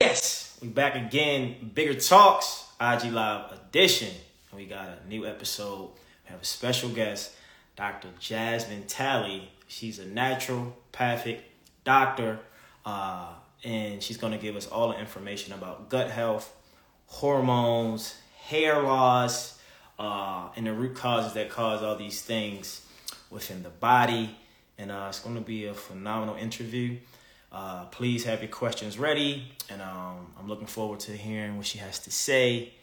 Yes, we back again. Bigger Talks, IG Live edition. We got a new episode. We have a special guest, Dr. Jasmine Talei. She's a naturopathic doctor, uh, and she's going to give us all the information about gut health, hormones, hair loss, uh, and the root causes that cause all these things within the body. And uh, it's going to be a phenomenal interview. Uh, please have your questions ready, and um, I'm looking forward to hearing what she has to say.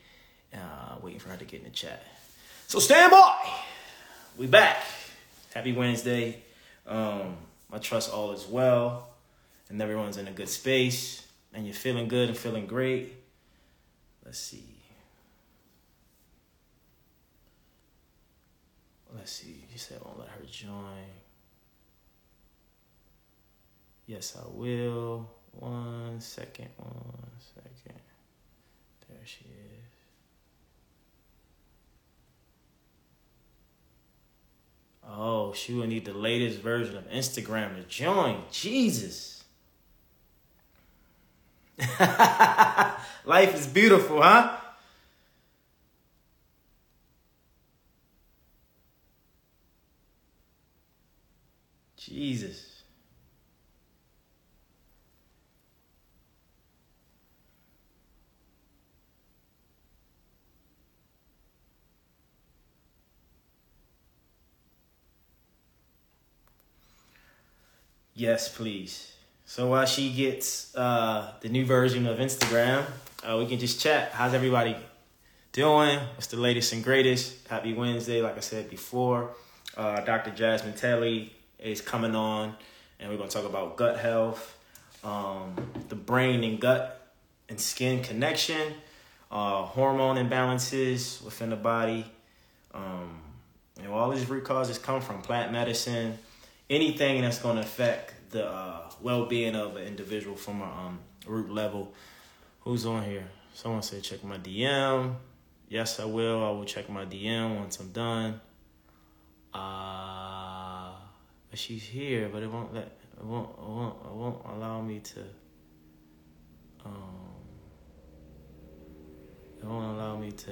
Uh, waiting for her to get in the chat. So stand by. We back. Happy Wednesday. Um, I trust all is well, and everyone's in a good space, and you're feeling good and feeling great. Let's see. Let's see. She said, "Won't let her join." Yes, I will. One second, one second. There she is. Oh, she will need the latest version of Instagram to join. Jesus. Life is beautiful, huh? Jesus. Yes, please. So while she gets uh, the new version of Instagram, uh, we can just chat. How's everybody doing? What's the latest and greatest? Happy Wednesday, like I said before. Uh, Dr. Jasmine Talei is coming on, and we're going to talk about gut health, um, the brain and gut and skin connection, uh, hormone imbalances within the body. Um, and all these root causes come from plant medicine anything that's going to affect the uh, well-being of an individual from a um, root level. Who's on here? Someone said check my DM. Yes, I will. I will check my DM once I'm done. Uh, she's here, but it won't let it won't it won't it won't allow me to. Um, it won't allow me to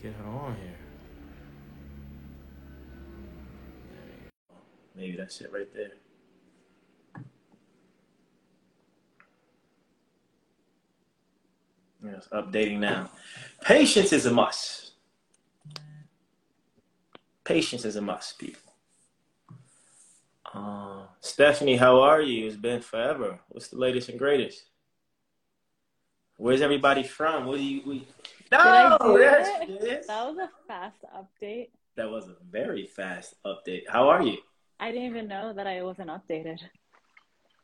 get her on here. Maybe that's it right there. Yes, updating now. Patience is a must. Patience is a must, people. Uh, Stephanie, how are you? It's been forever. What's the latest and greatest? Where's everybody from? What do you? We... No, that was a fast update. That was a very fast update. How are you? I didn't even know that I wasn't updated.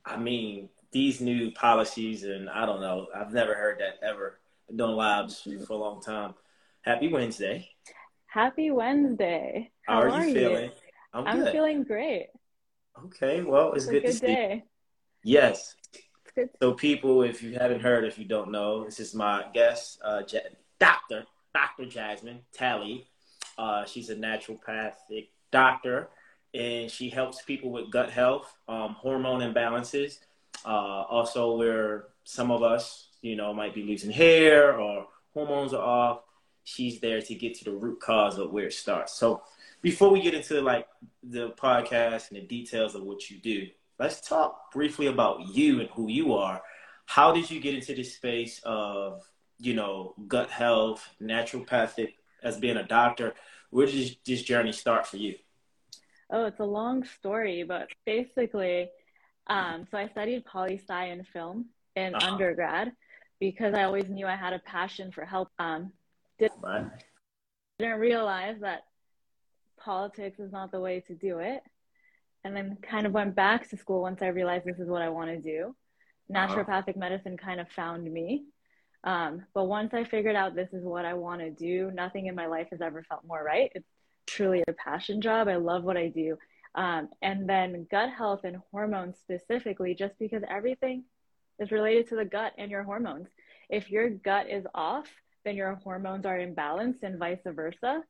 I mean, these new policies, and I don't know. I've never heard that ever. Been doing labs for a long time. Happy Wednesday. Happy Wednesday. How, How are, you feeling? You? I'm, I'm feeling great. Okay, well, it's, it's good, good to see. Day. Yes. So, people, if you haven't heard, if you don't know, this is my guest, uh, Doctor Doctor Jasmine Talei. Uh, she's a naturopathic doctor and she helps people with gut health, um, hormone imbalances. Uh, also, where some of us, you know, might be losing hair or hormones are off, she's there to get to the root cause of where it starts. So, before we get into like the podcast and the details of what you do, let's talk briefly about you and who you are. How did you get into this space of, you know, gut health, naturopathic, as being a doctor? Where did this journey start for you? Oh, it's a long story, but basically, um, so I studied poli sci and film in uh-huh. undergrad because I always knew I had a passion for health. Um, didn't, didn't realize that politics is not the way to do it. And then kind of went back to school once I realized this is what I want to do. Uh-huh. Naturopathic uh-huh. medicine kind of found me. Um, but once I figured out this is what I want to do, nothing in my life has ever felt more right. It's truly a passion job. I love what I do. Um, and then gut health and hormones specifically, just because everything is related to the gut and your hormones. If your gut is off, then your hormones are imbalanced and vice versa.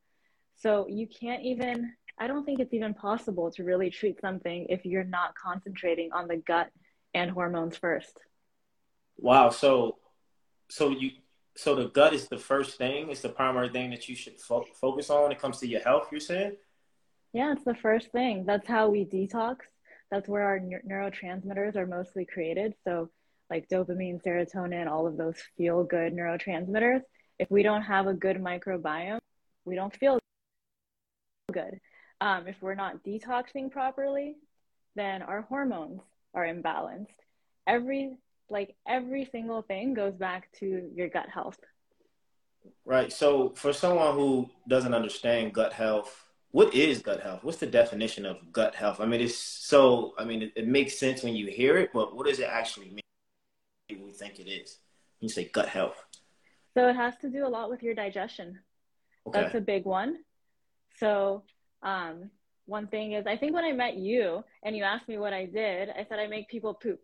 So you can't even, I don't think it's even possible to really treat something if you're not concentrating on the gut and hormones first. Wow. So, so you, so the gut is the first thing. It's the primary thing that you should fo- focus on when it comes to your health. You're saying? Yeah, it's the first thing. That's how we detox. That's where our neurotransmitters are mostly created. So, like dopamine, serotonin, all of those feel good neurotransmitters. If we don't have a good microbiome, we don't feel good. Um, if we're not detoxing properly, then our hormones are imbalanced. Every like every single thing goes back to your gut health. Right. So for someone who doesn't understand gut health, what is gut health? What's the definition of gut health? I mean, it's so, I mean, it, it makes sense when you hear it, but what does it actually mean? We think it is. When you say gut health. So it has to do a lot with your digestion. Okay. That's a big one. So, um, one thing is, I think when I met you and you asked me what I did, I said I make people poop.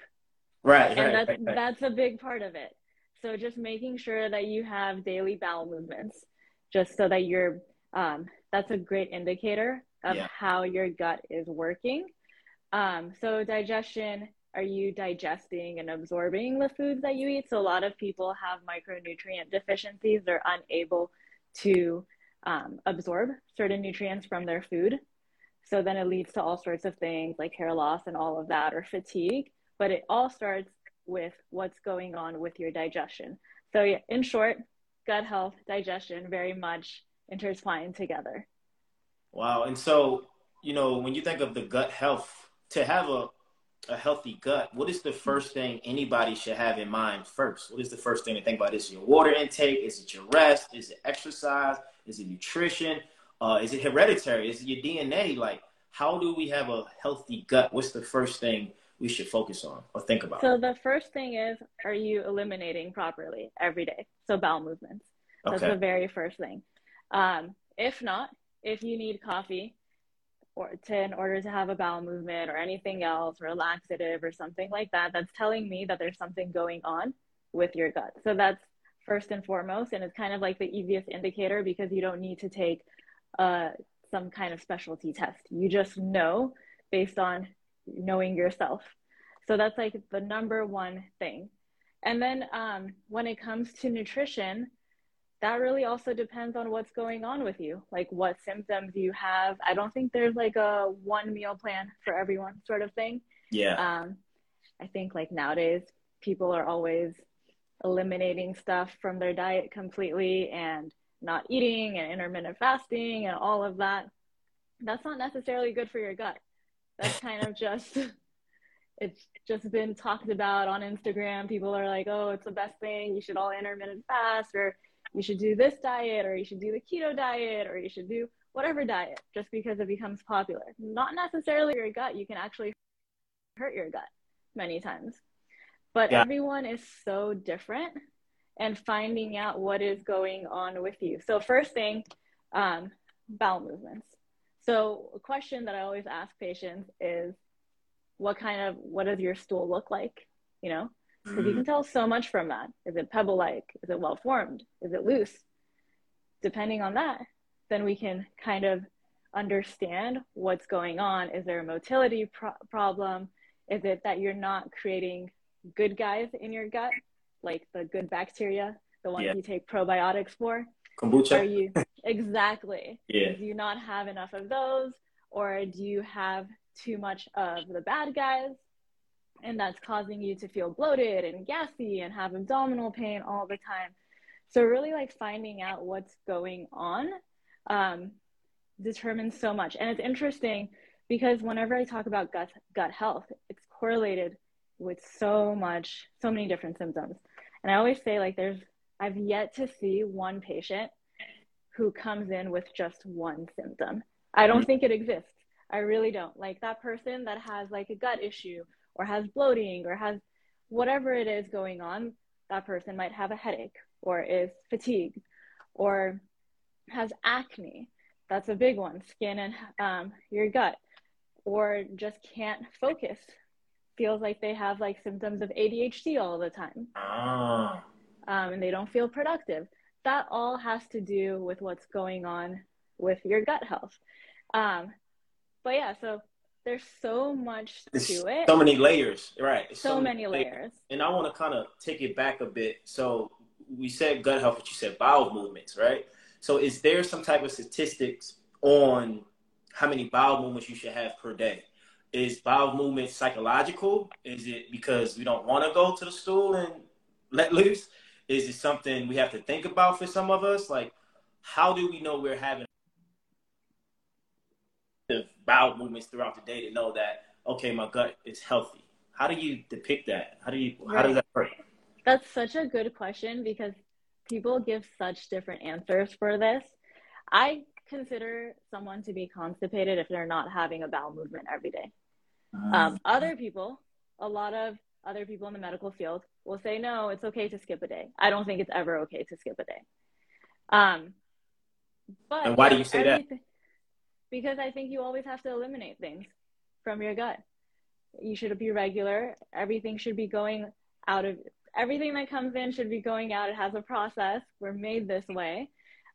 Right. And right, that's, right, that's a big part of it. So just making sure that you have daily bowel movements, just so that you're, um, that's a great indicator of yeah. how your gut is working. Um, so digestion, are you digesting and absorbing the foods that you eat? So a lot of people have micronutrient deficiencies. They're unable to um, absorb certain nutrients from their food. So then it leads to all sorts of things like hair loss and all of that or fatigue but it all starts with what's going on with your digestion. So, yeah, in short, gut health, digestion very much intertwined together. Wow. And so, you know, when you think of the gut health, to have a, a healthy gut, what is the first thing anybody should have in mind first? What is the first thing to think about? Is it your water intake? Is it your rest? Is it exercise? Is it nutrition? Uh, is it hereditary? Is it your DNA? Like, how do we have a healthy gut? What's the first thing we should focus on or think about? So the first thing is, are you eliminating properly every day? So bowel movements. That's okay. the very first thing. Um, if not, if you need coffee or to, in order to have a bowel movement or anything else, or laxative or something like that, that's telling me that there's something going on with your gut. So that's first and foremost, and it's kind of like the easiest indicator because you don't need to take uh, some kind of specialty test. You just know based on knowing yourself. So that's like the number one thing. And then um, when it comes to nutrition, that really also depends on what's going on with you, like what symptoms you have. I don't think there's like a one meal plan for everyone sort of thing. Yeah. Um, I think like nowadays people are always eliminating stuff from their diet completely and not eating and intermittent fasting and all of that. That's not necessarily good for your gut that's kind of just it's just been talked about on Instagram. People are like, "Oh, it's the best thing. You should all intermittent fast, or you should do this diet, or you should do the keto diet, or you should do whatever diet." Just because it becomes popular, not necessarily your gut. You can actually hurt your gut many times, but yeah. everyone is so different, and finding out what is going on with you. So first thing, um, bowel movements. So a question that I always ask patients is, what kind of what does your stool look like? You know, because mm-hmm. you can tell so much from that. Is it pebble like? Is it well formed? Is it loose? Depending on that, then we can kind of understand what's going on. Is there a motility pro- problem? Is it that you're not creating good guys in your gut, like the good bacteria, the ones yeah. you take probiotics for? Kombucha. Are you exactly? Yeah. Do you not have enough of those, or do you have too much of the bad guys, and that's causing you to feel bloated and gassy and have abdominal pain all the time? So really, like finding out what's going on um, determines so much, and it's interesting because whenever I talk about gut gut health, it's correlated with so much, so many different symptoms. And I always say like there's I've yet to see one patient who comes in with just one symptom. I don't mm-hmm. think it exists. I really don't. Like that person that has like a gut issue or has bloating or has whatever it is going on, that person might have a headache or is fatigued or has acne. That's a big one, skin and um, your gut, or just can't focus. Feels like they have like symptoms of ADHD all the time. Ah um, and they don't feel productive. That all has to do with what's going on with your gut health. Um, but yeah, so there's so much There's to it. so many layers, right? It's so, many layers. And I want to kind of take it back a bit. So we said gut health, but you said bowel movements, right? So is there some type of statistics on how many bowel movements you should have per day? Is bowel movement psychological? Is it because we don't want to go to the stool and let loose? Is it something we have to think about for some of us? Like, how do we know we're having bowel movements throughout the day to know that okay, my gut is healthy? How do you depict that? How do you how does that work? That's such a good question because people give such different answers for this. I consider someone to be constipated if they're not having a bowel movement every day. Um, Um, other people, a lot of other people in the medical field will say, no, it's okay to skip a day. I don't think it's ever okay to skip a day. Um, but And why do you say that? Because I think you always have to eliminate things from your gut. You should be regular. Everything should be going out of everything that comes in should be going out. It has a process. We're made this way.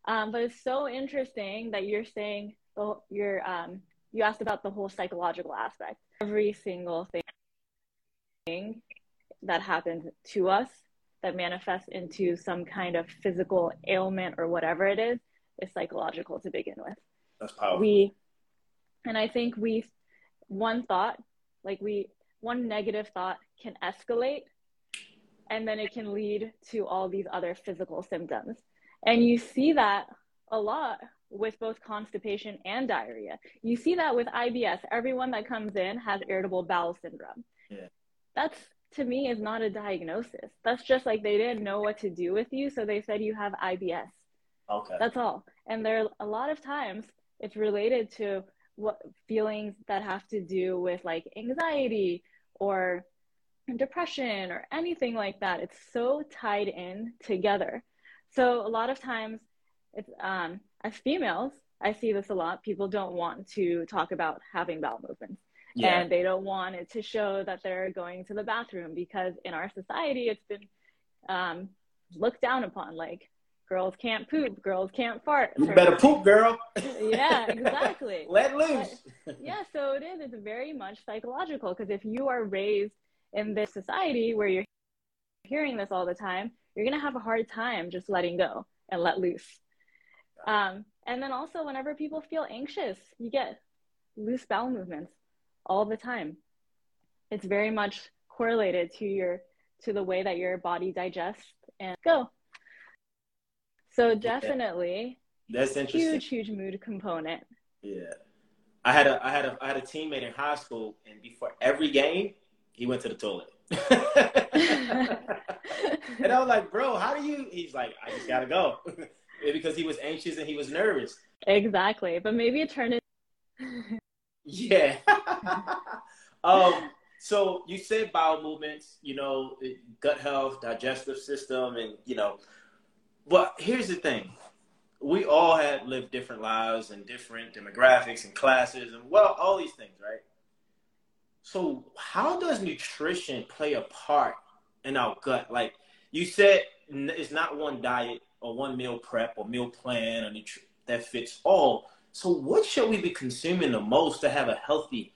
Um, but it's so interesting that you're saying the, you're um, you asked about the whole psychological aspect. Every single thing that happens to us that manifests into some kind of physical ailment or whatever it is is psychological to begin with. That's powerful. We and I think we one thought like we one negative thought can escalate and then it can lead to all these other physical symptoms. And you see that a lot with both constipation and diarrhea. You see that with IBS. Everyone that comes in has irritable bowel syndrome. Yeah. That's to me is not a diagnosis. That's just like they didn't know what to do with you, so they said you have IBS. okay. That's all. And there are a lot of times it's related to what feelings that have to do with like anxiety or depression or anything like that. It's so tied in together. So a lot of times it's um as females, I see this a lot. People don't want to talk about having bowel movements. Yeah. And they don't want it to show that they're going to the bathroom because in our society it's been um, looked down upon like girls can't poop, girls can't fart. you better poop, girl. Yeah, exactly. Let loose. yeah, so it is. It's very much psychological because if you are raised in this society where you're hearing this all the time, you're going to have a hard time just letting go and let loose. Um, and then also, whenever people feel anxious, you get loose bowel movements all the time. It's very much correlated to your to the way that your body digests and go. So definitely That's interesting. huge, huge mood component. Yeah. I had a I had a I had a teammate in high school and before every game he went to the toilet. and I was like, bro, how do you he's like, I just gotta go. because he was anxious and he was nervous. Exactly. But maybe it turned Yeah. um, so you said bowel movements, you know, gut health, digestive system, and you know, but here's the thing. We all had lived different lives and different demographics and classes and well, all these things, right? So how does nutrition play a part in our gut? Like you said, it's not one diet or one meal prep or meal plan or nutri- that fits all. So what should we be consuming the most to have a healthy,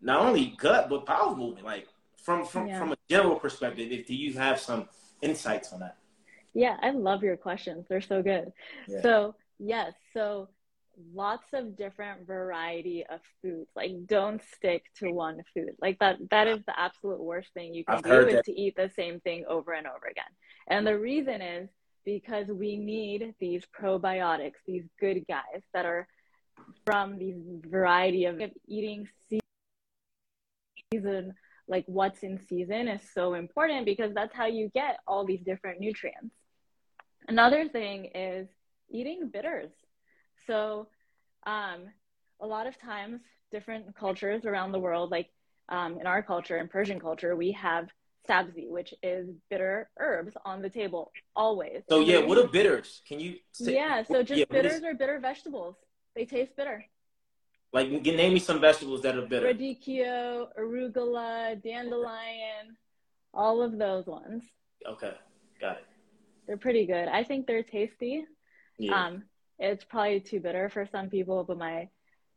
not only gut but bowel movement? Like from from Yeah. from a general perspective, if do you have some insights on that? Yeah, I love your questions. They're so good. Yeah. So, yes, so lots of different variety of foods. Like don't stick to one food. Like that that is the absolute worst thing you can I've do is that. to eat the same thing over and over again. And the reason is because we need these probiotics, these good guys that are from these variety of eating season like what's in season is so important because that's how you get all these different nutrients. Another thing is eating bitters. So, um, a lot of times, different cultures around the world, like um, in our culture, in Persian culture, we have sabzi, which is bitter herbs on the table always. So yeah, what are bitters? Can you say, yeah, so just yeah, bitters is- are bitter vegetables. They taste bitter. like name me some vegetables that are bitter. Radicchio, arugula, dandelion, all of those ones. Okay, got it. They're pretty good. I think they're tasty. Yeah. Um, it's probably too bitter for some people, but my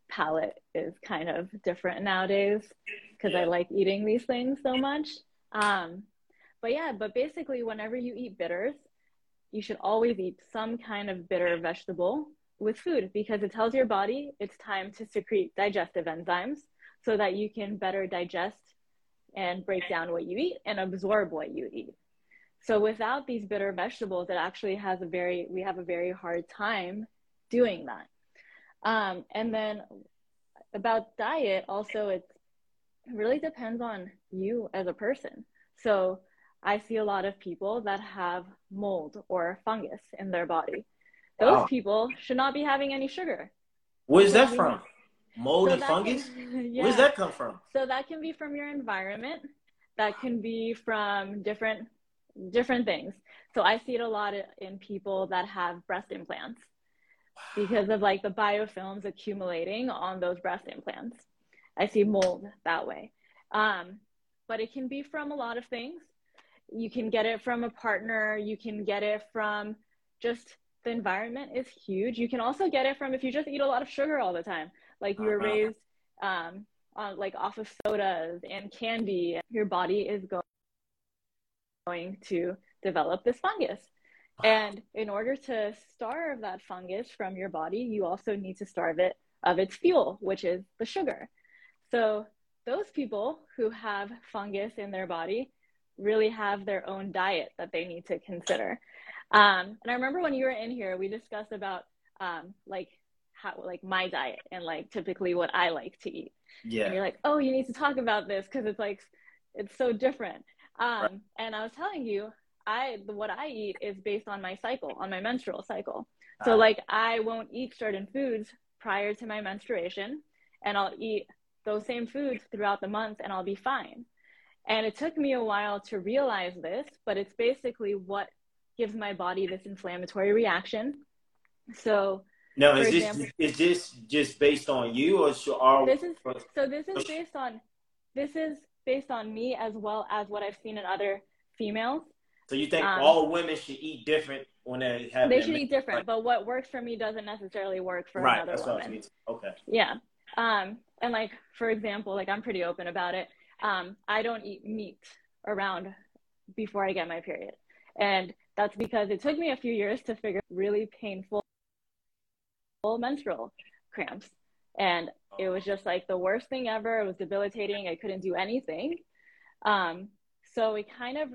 palate is kind of different nowadays because yeah. I like eating these things so much. Um, but yeah, but basically, whenever you eat bitters, you should always eat some kind of bitter vegetable with food because it tells your body it's time to secrete digestive enzymes so that you can better digest and break down what you eat and absorb what you eat. So without these bitter vegetables, it actually has a very we have a very hard time doing that. Um, and then about diet, also it really depends on you as a person. So I see a lot of people that have mold or fungus in their body. Those wow. people should not be having any sugar. Where's that from? Mold so and fungus? Can, yeah. Where does that come from? So that can be from your environment. That can be from different different things. So I see it a lot in people that have breast implants because of like the biofilms accumulating on those breast implants. I see mold that way. Um, but it can be from a lot of things. You can get it from a partner, you can get it from just the environment is huge. You can also get it from if you just eat a lot of sugar all the time, like you were uh-huh. raised um, on like off of sodas and candy. Your body is going to develop this fungus. And in order to starve that fungus from your body, you also need to starve it of its fuel, which is the sugar. So those people who have fungus in their body really have their own diet that they need to consider. Um, and I remember when you were in here, we discussed about um, like how like my diet and like typically what I like to eat. Yeah. And you're like, oh, you need to talk about this because it's like it's so different. Um, right. And I was telling you, I what I eat is based on my cycle, on my menstrual cycle. So uh, like I won't eat certain foods prior to my menstruation, and I'll eat those same foods throughout the month, and I'll be fine. And it took me a while to realize this, but it's basically what gives my body this inflammatory reaction. So no, is example, this is this just based on you or so are this is so this is based on this is based on me as well as what I've seen in other females. So you think um, all women should eat different when they have they should eat different, but what works for me doesn't necessarily work for right, another woman. Okay. Yeah. Um, and like for example, like I'm pretty open about it. Um, I don't eat meat around before I get my period. And that's because it took me a few years to figure really painful menstrual cramps. And it was just like the worst thing ever. It was debilitating. I couldn't do anything. Um, so we kind of,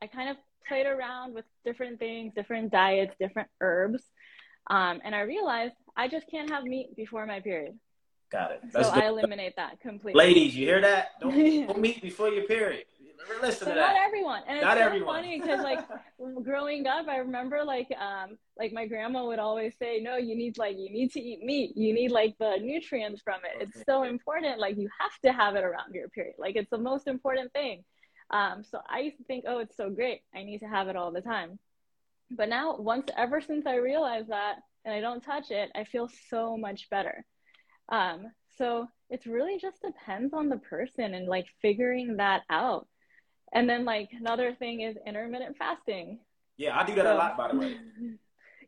I kind of played around with different things, different diets, different herbs. Um, and I realized I just can't have meat before my period. Got it. That's so good. I eliminate that completely. Ladies, you hear that? Don't, don't meat before your period listen so to that. Not everyone, and not it's so everyone. funny because like growing up, I remember like um like my grandma would always say, no, you need like you need to eat meat. You need like the nutrients from it. It's so important. Like you have to have it around your period. Like it's the most important thing. Um, so I used to think, oh, it's so great. I need to have it all the time. But now, once ever since I realized that, and I don't touch it, I feel so much better. Um, so it really just depends on the person and like figuring that out. And then like another thing is intermittent fasting. Yeah, I do that so, a lot by the way.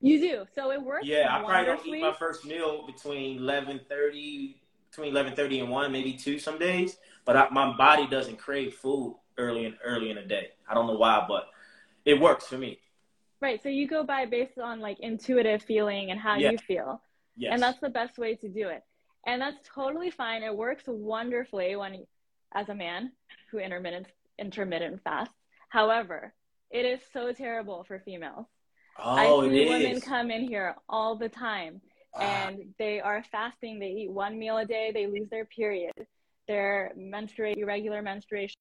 You do. So it works. Yeah, I probably don't eat my first meal between eleven thirty between eleven thirty and one, maybe two some days. But I, my body doesn't crave food early and early in the day. I don't know why, but it works for me. Right. So you go by based on like intuitive feeling and how you feel. Yes. And that's the best way to do it. And that's totally fine. It works wonderfully when as a man who intermittent intermittent fasts. However, it is so terrible for females. Oh, I see women come in here all the time ah. and they are fasting. They eat one meal a day. They lose their period. They're menstruate irregular menstruation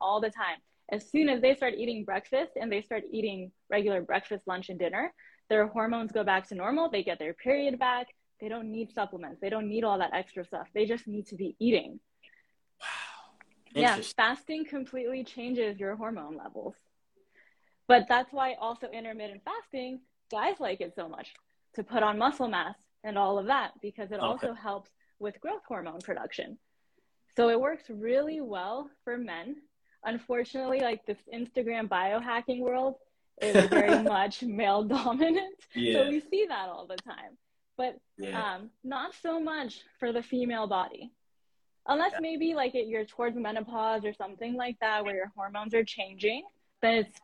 all the time. As soon as they start eating breakfast and they start eating regular breakfast, lunch, and dinner, their hormones go back to normal. They get their period back. They don't need supplements. They don't need all that extra stuff. They just need to be eating. Yeah, fasting completely changes your hormone levels. But that's why also intermittent fasting, guys like it so much to put on muscle mass and all of that because it okay. also helps with growth hormone production. So it works really well for men. Unfortunately, like this Instagram biohacking world is very much male dominant. Yeah. So we see that all the time. but yeah. um, not so much for the female body. Unless yeah. maybe like it, you're towards menopause or something like that where your hormones are changing, then it's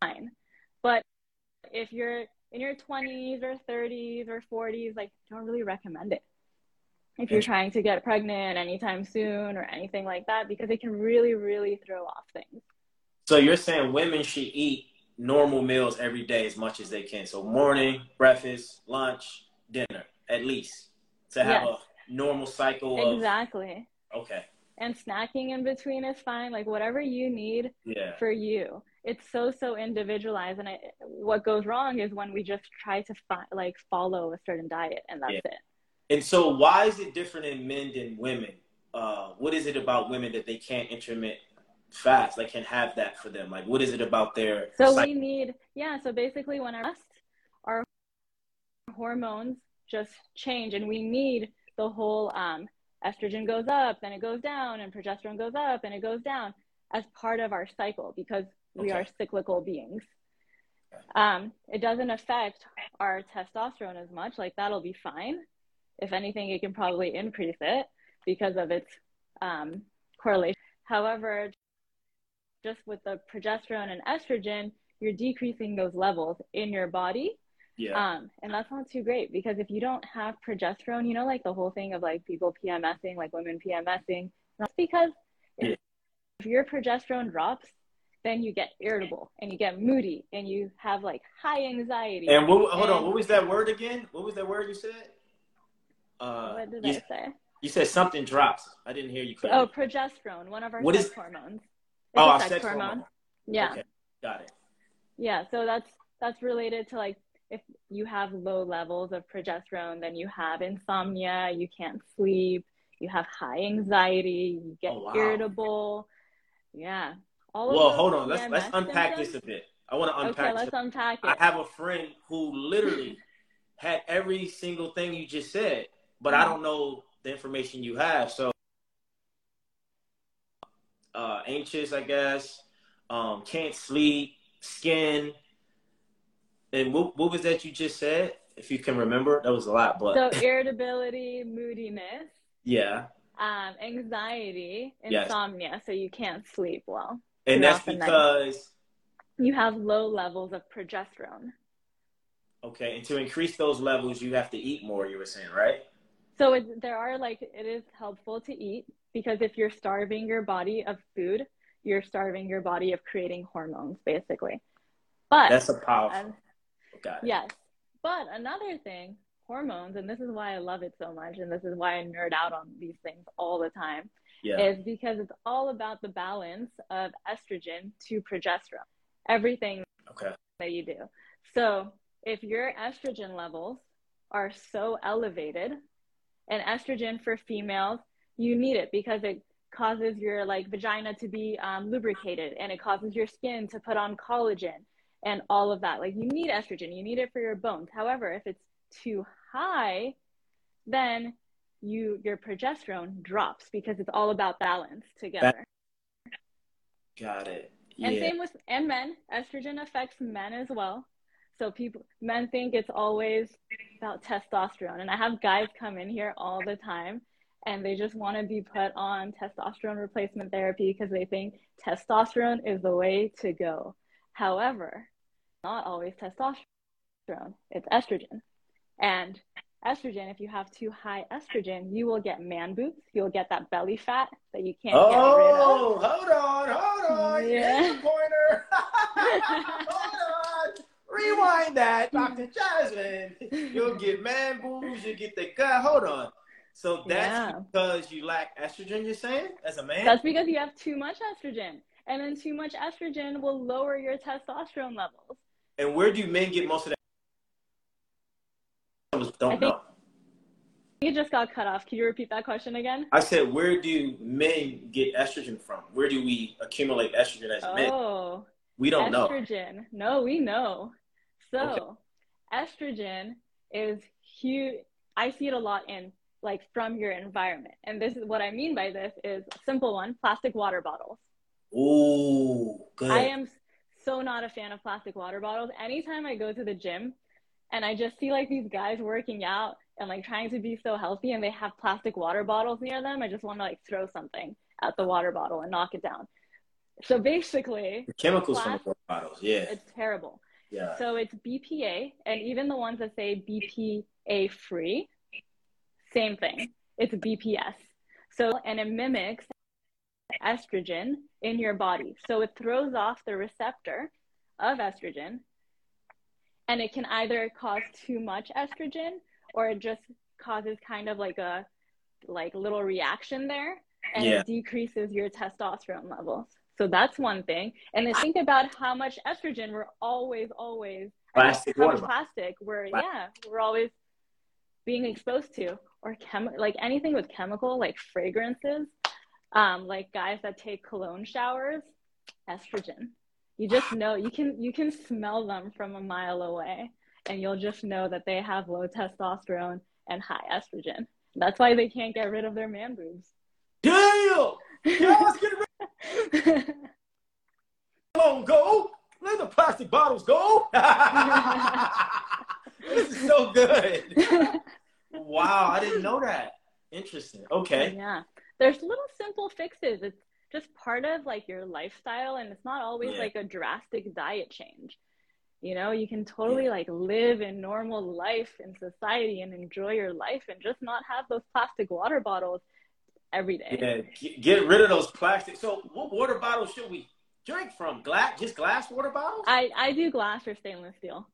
fine. But if you're in your 20s or 30s or 40s, like, don't really recommend it if you're trying to get pregnant anytime soon or anything like that because it can really, really throw off things. So you're saying women should eat normal meals every day as much as they can. So morning, breakfast, lunch, dinner, at least to have yes. a normal cycle. Of... Exactly. Okay. And snacking in between is fine. Like whatever you need yeah. for you. It's so so individualized, and I, what goes wrong is when we just try to fi- like follow a certain diet, and that's yeah. it. And so, why is it different in men than women? Uh, what is it about women that they can't intermittent fast? Like, can have that for them? Like, what is it about their? So cycle? we need, yeah. So basically, when our our hormones just change, and we need the whole um, estrogen goes up, then it goes down, and progesterone goes up, and it goes down as part of our cycle because we okay. are cyclical beings. Um, it doesn't affect our testosterone as much. Like that'll be fine if anything, it can probably increase it because of its um, correlation. However, just with the progesterone and estrogen, you're decreasing those levels in your body. Yeah. Um, and that's not too great because if you don't have progesterone, you know, like the whole thing of like people PMSing, like women PMSing, that's because yeah. if, if your progesterone drops, then you get irritable and you get moody and you have like high anxiety. And what, hold and, on, what was that word again? What was that word you said? Uh, what did you, I say? You said something drops. I didn't hear you clearly. Oh, progesterone, one of our what sex is... hormones. It's oh, sex, sex hormone. hormone. Yeah. Okay. Got it. Yeah, so that's that's related to like if you have low levels of progesterone, then you have insomnia, you can't sleep, you have high anxiety, you get oh, wow. irritable. Yeah. All well, hold on. Let's let's unpack symptoms. this a bit. I want to unpack. Okay, let's unpack it. I have a friend who literally had every single thing you just said, but I don't know the information you have. So uh, anxious, I guess. Um, can't sleep, skin. And what, what was that you just said? If you can remember, that was a lot. But so irritability, moodiness. Yeah. Um, anxiety, insomnia, yes. so you can't sleep well. And that's because you have low levels of progesterone. Okay, and to increase those levels, you have to eat more. You were saying, right? So it, there are like it is helpful to eat because if you're starving your body of food, you're starving your body of creating hormones, basically. But that's a powerful. Um, yes, but another thing, hormones, and this is why I love it so much, and this is why I nerd out on these things all the time. Yeah. Is because it's all about the balance of estrogen to progesterone. Everything okay. that you do. So if your estrogen levels are so elevated, and estrogen for females, you need it because it causes your like vagina to be um, lubricated and it causes your skin to put on collagen and all of that. Like you need estrogen, you need it for your bones. However, if it's too high, then you your progesterone drops because it's all about balance together. Got it. Yeah. And same with and men. Estrogen affects men as well. So people, men think it's always about testosterone, and I have guys come in here all the time, and they just want to be put on testosterone replacement therapy because they think testosterone is the way to go. However, not always testosterone; it's estrogen, and estrogen, if you have too high estrogen, you will get man boobs. You'll get that belly fat that you can't oh, get rid of. Oh, hold on, hold on. Yeah. pointer. hold on. Rewind that, Dr. Jasmine. You'll get man boobs, you get the gut. Hold on. So that's yeah. because you lack estrogen, you're saying, as a man? That's because you have too much estrogen. And then too much estrogen will lower your testosterone levels. And where do men get most of that? I don't know. You just got cut off. Can you repeat that question again? I said, where do men get estrogen from? Where do we accumulate estrogen as oh. men? We don't estrogen. know. Estrogen. No, we know. So, okay. estrogen is huge. I see it a lot in like from your environment. And this is what I mean by this is a simple one, plastic water bottles. Ooh, good. I am so not a fan of plastic water bottles. Anytime I go to the gym and I just see like these guys working out and like trying to be so healthy and they have plastic water bottles near them, I just want to like throw something at the water bottle and knock it down. So basically, the chemicals from the water bottles, yeah, it's terrible. Yeah. So it's BPA, and even the ones that say BPA free, same thing. It's BPS. So and it mimics estrogen in your body. So it throws off the receptor of estrogen, and it can either cause too much estrogen or it just causes kind of like a like little reaction there and yeah. it decreases your testosterone levels. So that's one thing. And then think about how much estrogen we're always, always plastic, plastic we're plastic. yeah, we're always being exposed to, or chem like anything with chemical, like fragrances, um, like guys that take cologne showers, estrogen. You just know you can you can smell them from a mile away, and you'll just know that they have low testosterone and high estrogen. That's why they can't get rid of their man boobs. Damn! Y'all get Long go. Let the plastic bottles go. this is so good. wow, I didn't know that. Interesting. Okay. Yeah. There's little simple fixes. It's just part of like your lifestyle and it's not always yeah. like a drastic diet change. You know, you can totally yeah. like live a normal life in society and enjoy your life and just not have those plastic water bottles every day. Yeah, get rid of those plastic. So, what water bottles should we drink from? Glass, just glass water bottles? I I do glass or stainless steel.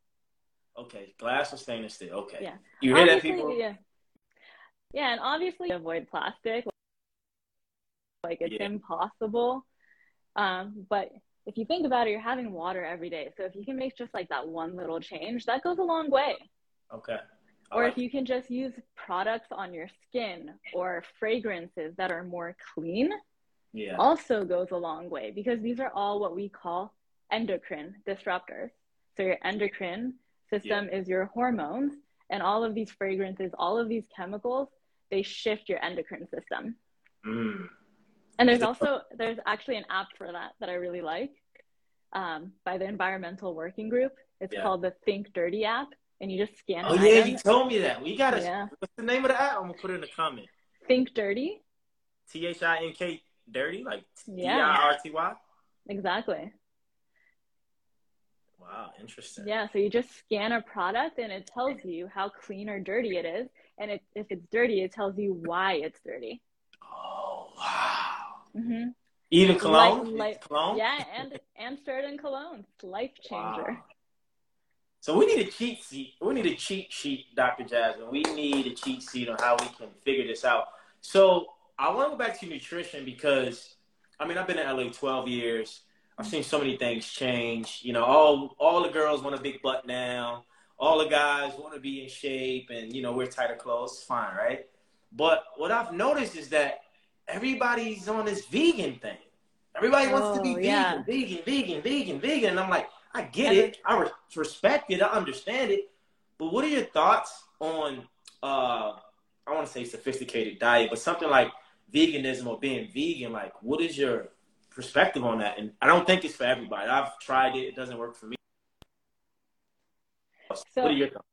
Okay, glass or stainless steel. Okay. Yeah. You hear obviously, that, people? Yeah. Yeah, and obviously avoid plastic. Like it's yeah. impossible. Um, but if you think about it, you're having water every day. So if you can make just like that one little change, that goes a long way. Okay or if you can just use products on your skin or fragrances that are more clean yeah. also goes a long way because these are all what we call endocrine disruptors so your endocrine system yeah. is your hormones and all of these fragrances all of these chemicals they shift your endocrine system mm. And there's also there's actually an app for that that i really like um, by the environmental working group it's yeah. called the think dirty app and you just scan. Oh yeah, you told me that. We gotta. Yeah. What's the name of the app? I'm gonna put it in the comment. Think Dirty. T H I N K Dirty, like D I R T Y. Exactly. Wow, interesting. Yeah, so you just scan a product and it tells you how clean or dirty it is, and it, if it's dirty, it tells you why it's dirty. Mm-hmm. Even cologne. Life, cologne. Yeah, and and certain colognes, life changer. Wow. So we need a cheat sheet. We need a cheat sheet, Dr. Jasmine. We need a cheat sheet on how we can figure this out. So I want to go back to nutrition because I mean I've been in LA 12 years. I've seen so many things change. You know, all all the girls want a big butt now. All the guys want to be in shape and you know wear tighter clothes. Fine, right? But what I've noticed is that everybody's on this vegan thing. Everybody wants oh, to be oh, vegan, vegan, vegan, vegan, vegan. And I'm like, I get it. I re- respect it. I understand it. But what are your thoughts on, uh, I want to say sophisticated diet, but something like veganism or being vegan? Like, what is your perspective on that? And I don't think it's for everybody. I've tried it. It doesn't work for me. So, what are your thoughts?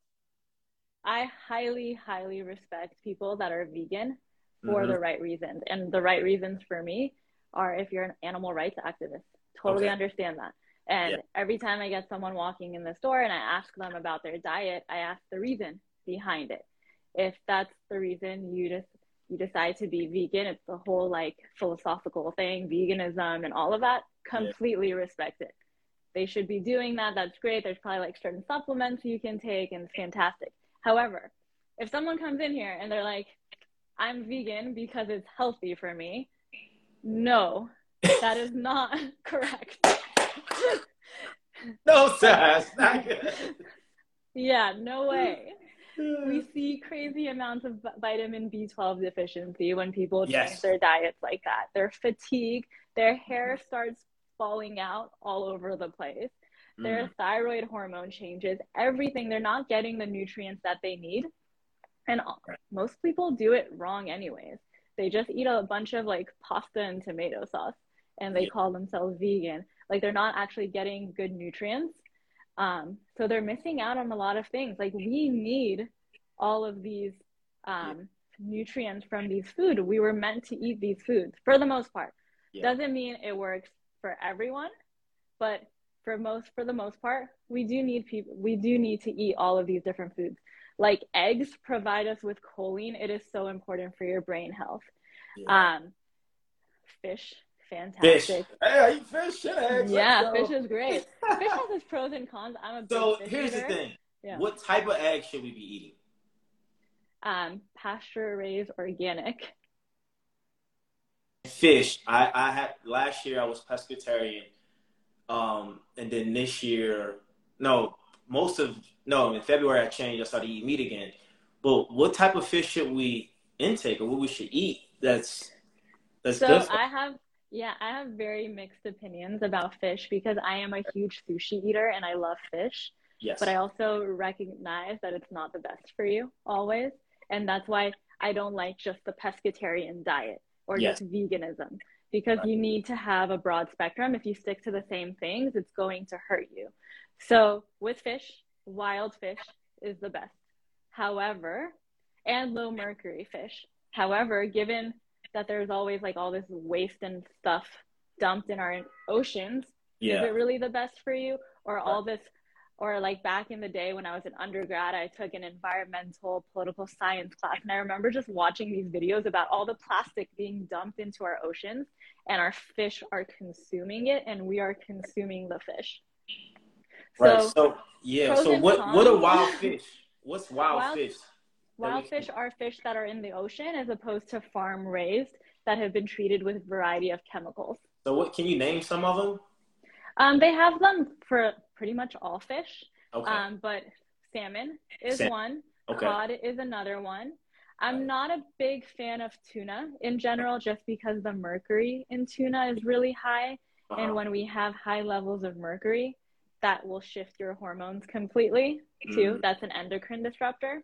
I highly, highly respect people that are vegan for mm-hmm. the right reasons. And the right reasons for me are if you're an animal rights activist. Totally okay. understand that. And yeah. every time I get someone walking in the store and I ask them about their diet, I ask the reason behind it. If that's the reason you just you decide to be vegan, it's the whole like philosophical thing, veganism and all of that, completely yeah. respect it. They should be doing that. That's great. There's probably like certain supplements you can take and it's fantastic. However, if someone comes in here and they're like, I'm vegan because it's healthy for me, no, that is not correct. no, Sass, not good. Yeah, no way. we see crazy amounts of vitamin B12 deficiency when people yes. change their diets like that. They're fatigued, their hair starts falling out all over the place. Mm. Their thyroid hormone changes, everything. They're not getting the nutrients that they need. And most people do it wrong, anyways. They just eat a bunch of like pasta and tomato sauce and they yeah. call themselves vegan like they're not actually getting good nutrients um, so they're missing out on a lot of things like we need all of these um, nutrients from these food. We were meant to eat these foods for the most part. Yeah. Doesn't mean it works for everyone, but for most for the most part, we do need people we do need to eat all of these different foods. Like eggs provide us with choline. It is so important for your brain health. Yeah. Um, fish, fantastic. Fish. Hey, I eat fish. Eggs. Yeah, fish is great. fish has its pros and cons. I'm a big so here's eater. the thing. Yeah. What type of egg should we be eating? Um, pasture raised organic. Fish. I I had last year I was pescatarian, um, and then this year, no, most of no in February I changed. I started eating meat again. But what type of fish should we intake, or what we should eat? That's that's so good. I have yeah, I have very mixed opinions about fish because I am a huge sushi eater and I love fish. Yes. But I also recognize that it's not the best for you always. And that's why I don't like just the pescatarian diet or yes. just veganism because right. you need to have a broad spectrum. If you stick to the same things, it's going to hurt you. So with fish, wild fish is the best. However, and low mercury fish. However, given that there's always like all this waste and stuff dumped in our oceans, yeah. is it really the best for you? Or all this or like back in the day when I was an undergrad, I took an environmental political science class. And I remember just watching these videos about all the plastic being dumped into our oceans and our fish are consuming it and we are consuming the fish. Right. So, so yeah. So what, cons, what are wild fish? What's wild, wild fish? Wild fish are fish that are in the ocean as opposed to farm raised that have been treated with a variety of chemicals. So what can you name some of them? Um, they have them for pretty much all fish. Okay. Um, but salmon is Sam- one. Okay. Cod is another one. I'm not a big fan of tuna in general, just because the mercury in tuna is really high. Uh-huh. And when we have high levels of mercury, that will shift your hormones completely too. Mm. That's an endocrine disruptor.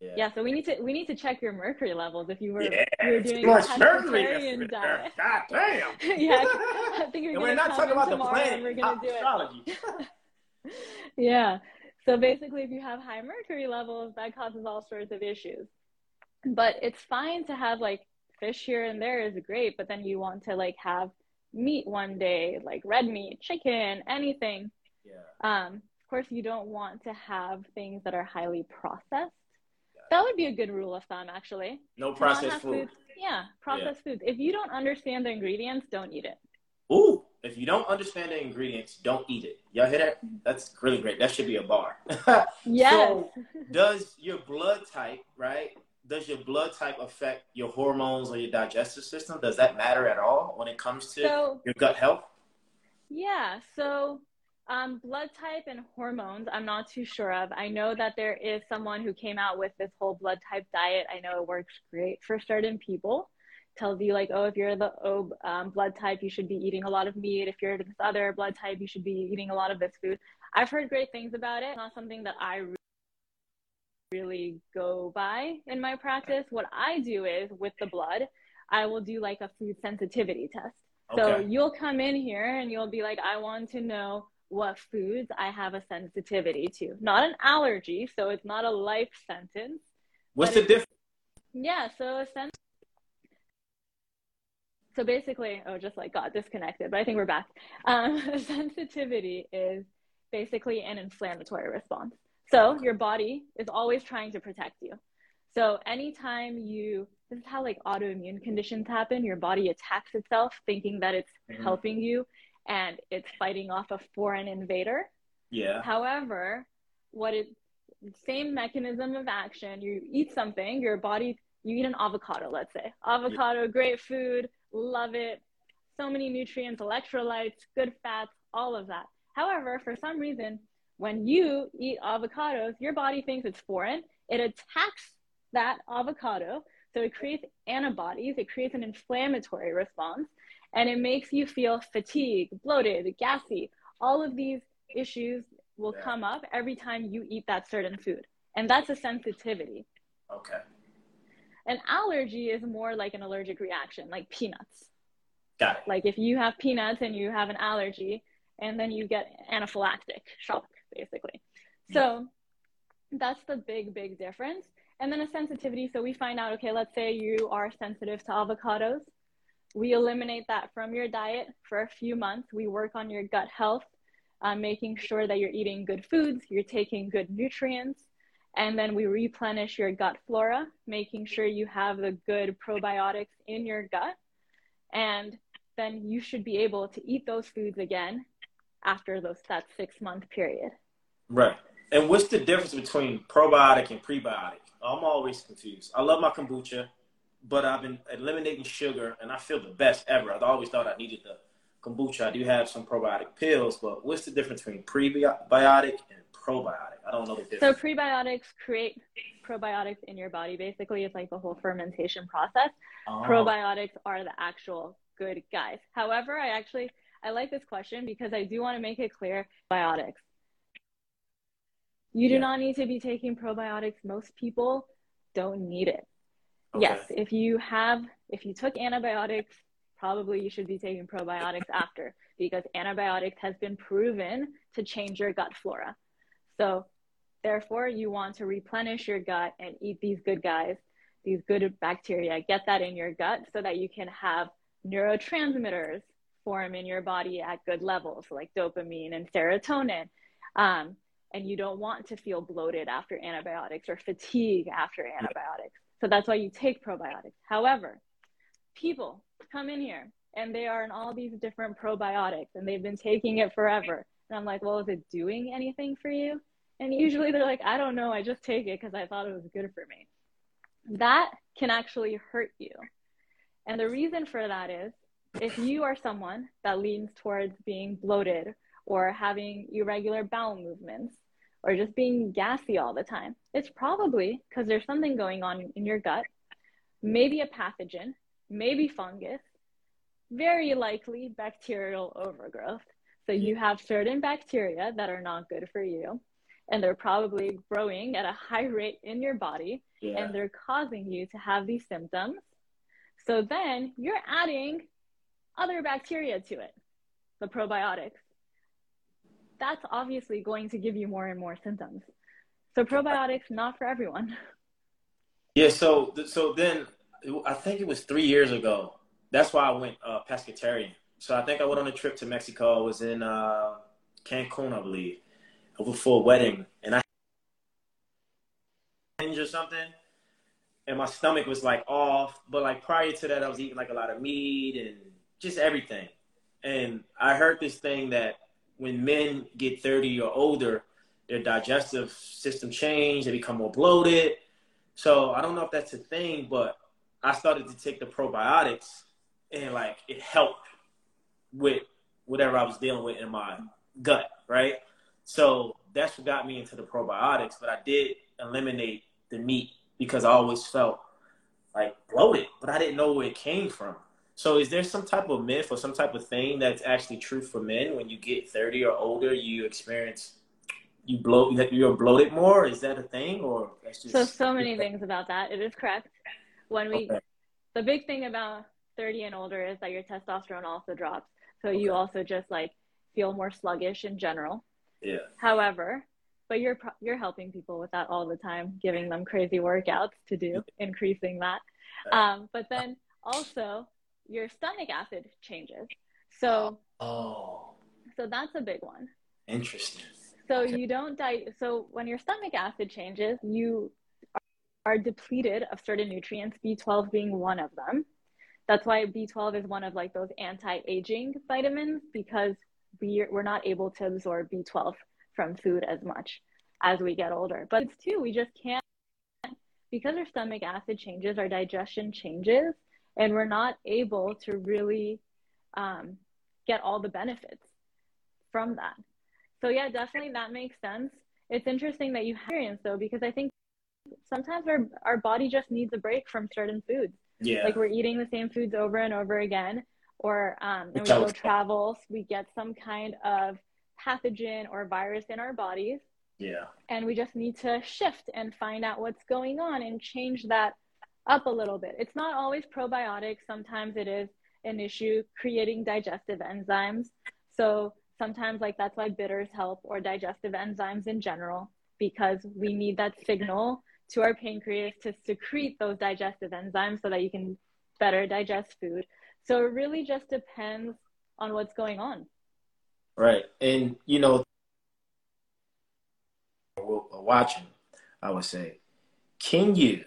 Yeah. yeah. so we need to we need to check your mercury levels if you were yeah, you were doing a pescatarian diet. God damn. yeah, I think you're we're not talking about the planet. We're gonna do it. yeah. So basically, if you have high mercury levels, that causes all sorts of issues. But it's fine to have like fish here and there is great, but then you want to like have meat one day, like red meat, chicken, anything. Yeah. Um, of course, you don't want to have things that are highly processed. That would be a good rule of thumb, actually. No processed food. Foods. Yeah, processed yeah. foods. If you don't understand the ingredients, don't eat it. Ooh, if you don't understand the ingredients, don't eat it. Y'all hear that? That's really great. That should be a bar. yes. So, does your blood type, right? Does your blood type affect your hormones or your digestive system? Does that matter at all when it comes to so, your gut health? Yeah. So, um, blood type and hormones, I'm not too sure of. I know that there is someone who came out with this whole blood type diet. I know it works great for certain people tells you like, oh, if you're the O um, blood type, you should be eating a lot of meat. If you're this other blood type, you should be eating a lot of this food. I've heard great things about it. It's not something that I really go by in my practice. What I do is with the blood, I will do like a food sensitivity test. Okay. So you'll come in here and you'll be like, I want to know what foods I have a sensitivity to. Not an allergy, so it's not a life sentence. What's the difference? Yeah, so a sentence so basically, oh, just like got disconnected, but I think we're back. Um, sensitivity is basically an inflammatory response. So your body is always trying to protect you. So anytime you, this is how like autoimmune conditions happen. Your body attacks itself, thinking that it's mm-hmm. helping you, and it's fighting off a foreign invader. Yeah. However, what it same mechanism of action. You eat something, your body. You eat an avocado, let's say. Avocado, yeah. great food love it. So many nutrients, electrolytes, good fats, all of that. However, for some reason, when you eat avocados, your body thinks it's foreign. It attacks that avocado. So it creates antibodies, it creates an inflammatory response, and it makes you feel fatigued, bloated, gassy. All of these issues will yeah. come up every time you eat that certain food. And that's a sensitivity. Okay. An allergy is more like an allergic reaction, like peanuts. Got it. Like if you have peanuts and you have an allergy, and then you get anaphylactic shock, basically. So that's the big, big difference. and then a sensitivity. So we find out, okay, let's say you are sensitive to avocados. We eliminate that from your diet for a few months. We work on your gut health, uh, making sure that you're eating good foods, you're taking good nutrients, and then we replenish your gut flora, making sure you have the good probiotics in your gut. And then you should be able to eat those foods again after those that six month period. Right. And what's the difference between probiotic and prebiotic? I'm always confused. I love my kombucha, but I've been eliminating sugar and I feel the best ever. I've always thought I needed the kombucha. I do have some probiotic pills, but what's the difference between prebiotic and probiotic? I don't know the difference. So prebiotics create probiotics in your body. Basically, it's like the whole fermentation process. Oh. Probiotics are the actual good guys. However, I actually I like this question because I do want to make it clear biotics. You do yeah. not need to be taking probiotics. Most people don't need it. Okay. Yes, if you have if you took antibiotics, probably you should be taking probiotics after because antibiotics has been proven to change your gut flora. So therefore you want to replenish your gut and eat these good guys, these good bacteria, get that in your gut so that you can have neurotransmitters form in your body at good levels, like dopamine and serotonin. Um, and you don't want to feel bloated after antibiotics or fatigue after antibiotics. So that's why you take probiotics. However, people come in here and they are in all these different probiotics and they've been taking it forever. And I'm like, well, is it doing anything for you? And usually they're like, I don't know, I just take it because I thought it was good for me. That can actually hurt you. And the reason for that is if you are someone that leans towards being bloated or having irregular bowel movements or just being gassy all the time, it's probably because there's something going on in your gut, maybe a pathogen, maybe fungus, very likely bacterial overgrowth. So you have certain bacteria that are not good for you, and they're probably growing at a high rate in your body, yeah. and they're causing you to have these symptoms. So then you're adding other bacteria to it, the probiotics. That's obviously going to give you more and more symptoms. So probiotics, not for everyone. Yeah. So so then I think it was three years ago. That's why I went uh, pescatarian. So I think I went on a trip to Mexico. I was in uh, Cancun, I believe, for a wedding, and I or something, and my stomach was like off. But like prior to that, I was eating like a lot of meat and just everything. And I heard this thing that when men get 30 or older, their digestive system change, they become more bloated. So I don't know if that's a thing, but I started to take the probiotics and like it helped with whatever I was dealing with in my gut, right? So that's what got me into the probiotics, but I did eliminate the meat because I always felt like bloated, but I didn't know where it came from. So is there some type of myth or some type of thing that's actually true for men when you get 30 or older, you experience you bloat you're bloated more? Is that a thing or just So so many things about that. It is correct. When we okay. the big thing about 30 and older is that your testosterone also drops. So okay. you also just like feel more sluggish in general. Yeah. However, but you're you're helping people with that all the time, giving them crazy workouts to do, increasing that. Um, but then also your stomach acid changes. So oh, so that's a big one. Interesting. So okay. you don't die. So when your stomach acid changes, you are depleted of certain nutrients, B12 being one of them. That's why B12 is one of like those anti-aging vitamins because we're, we're not able to absorb B12 from food as much as we get older. But it's too we just can't because our stomach acid changes, our digestion changes, and we're not able to really um, get all the benefits from that. So yeah, definitely that makes sense. It's interesting that you have experience though, because I think sometimes our, our body just needs a break from certain foods. Yeah. Like we're eating the same foods over and over again, or um, and we go travels, we get some kind of pathogen or virus in our bodies. Yeah. And we just need to shift and find out what's going on and change that up a little bit. It's not always probiotics. Sometimes it is an issue creating digestive enzymes. So sometimes like that's why bitters help or digestive enzymes in general because we need that signal to our pancreas to secrete those digestive enzymes so that you can better digest food. So it really just depends on what's going on. Right. And, you know, watching, I would say, can you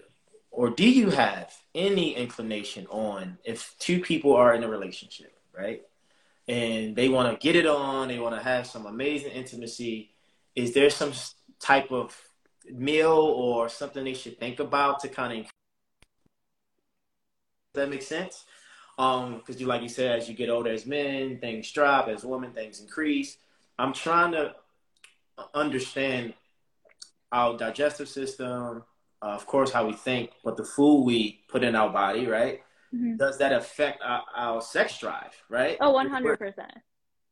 or do you have any inclination on if two people are in a relationship, right? And they want to get it on, they want to have some amazing intimacy. Is there some type of meal or something they should think about to kind of that makes sense? Um, because you like you said, as you get older as men, things drop, as women, things increase. I'm trying to understand our digestive system, uh, of course, how we think, but the food we put in our body, right? Mm-hmm. Does that affect our, our, sex drive, right? Oh, 100%.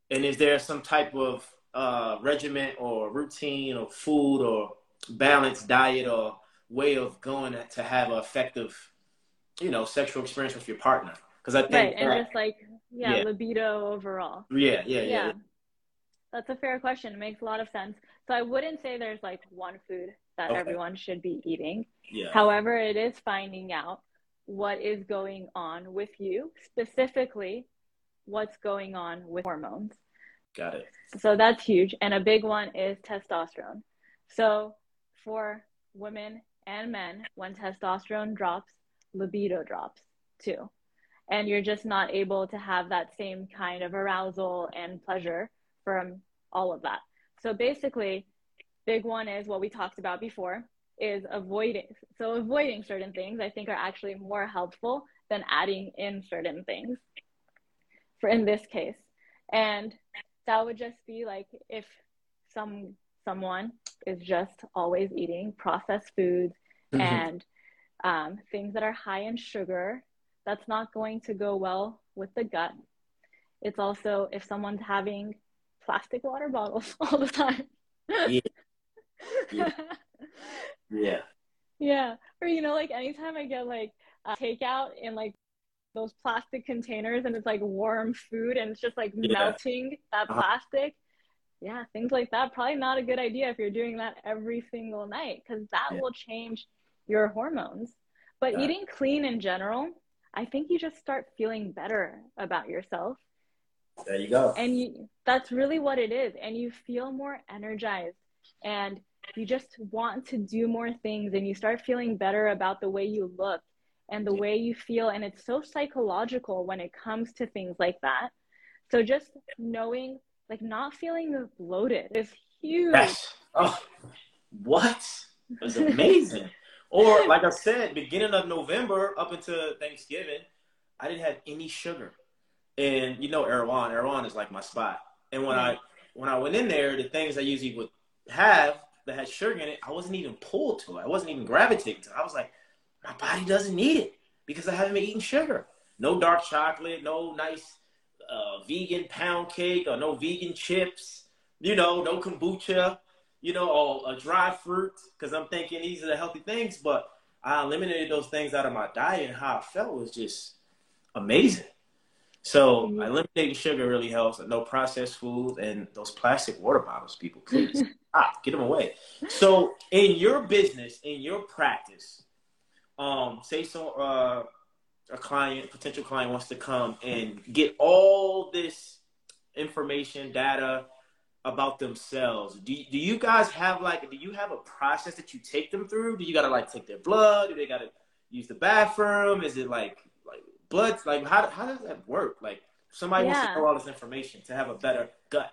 And is there some type of uh, regiment or routine or food or balanced diet or way of going to have an effective, you know, sexual experience with your partner? Because I think right, and that, just like yeah, yeah, libido overall. Yeah, yeah, yeah, yeah. That's a fair question. It makes a lot of sense. So I wouldn't say there's like one food that okay. everyone should be eating. Yeah. However, it is finding out what is going on with you, specifically what's going on with hormones. Got it. So that's huge. And a big one is testosterone. So for women and men, when testosterone drops, libido drops too. And you're just not able to have that same kind of arousal and pleasure from all of that. So basically, big one is what we talked about before is avoiding so avoiding certain things i think are actually more helpful than adding in certain things for in this case and that would just be like if some someone is just always eating processed foods mm-hmm. and um, things that are high in sugar that's not going to go well with the gut it's also if someone's having plastic water bottles all the time yeah. Yeah. Yeah. Yeah. Or, you know, like anytime I get like a takeout in like those plastic containers and it's like warm food and it's just like yeah. melting that uh-huh. plastic. Yeah, things like that. Probably not a good idea if you're doing that every single night because that yeah. will change your hormones. But yeah. eating clean in general, I think you just start feeling better about yourself. There you go. And you, that's really what it is. And you feel more energized and you just want to do more things and you start feeling better about the way you look and the way you feel and it's so psychological when it comes to things like that. So just knowing like not feeling bloated is huge. Yes. oh what? It was amazing. Or like i said beginning of november up until thanksgiving i didn't have any sugar. And you know erewhon erewhon is like my spot. And when i when i went in there the things i usually would have that had sugar in it, I wasn't even pulled to it. I wasn't even gravitating to it. I was like, my body doesn't need it because I haven't been eating sugar. No dark chocolate, no nice uh, vegan pound cake, or no vegan chips. You know, no kombucha. You know, or a dry fruit because I'm thinking these are the healthy things. But I eliminated those things out of my diet, and how I felt was just amazing. So mm-hmm. eliminating sugar really helps. No processed foods and those plastic water bottles, people, please. ah, get them away. So in your business, in your practice, um, say so uh, a client, potential client wants to come and get all this information, data about themselves. Do, do you guys have like do you have a process that you take them through? Do you gotta like take their blood? Do they gotta use the bathroom? Is it like like blood like how how does that work? Like somebody yeah. wants to know all this information to have a better gut.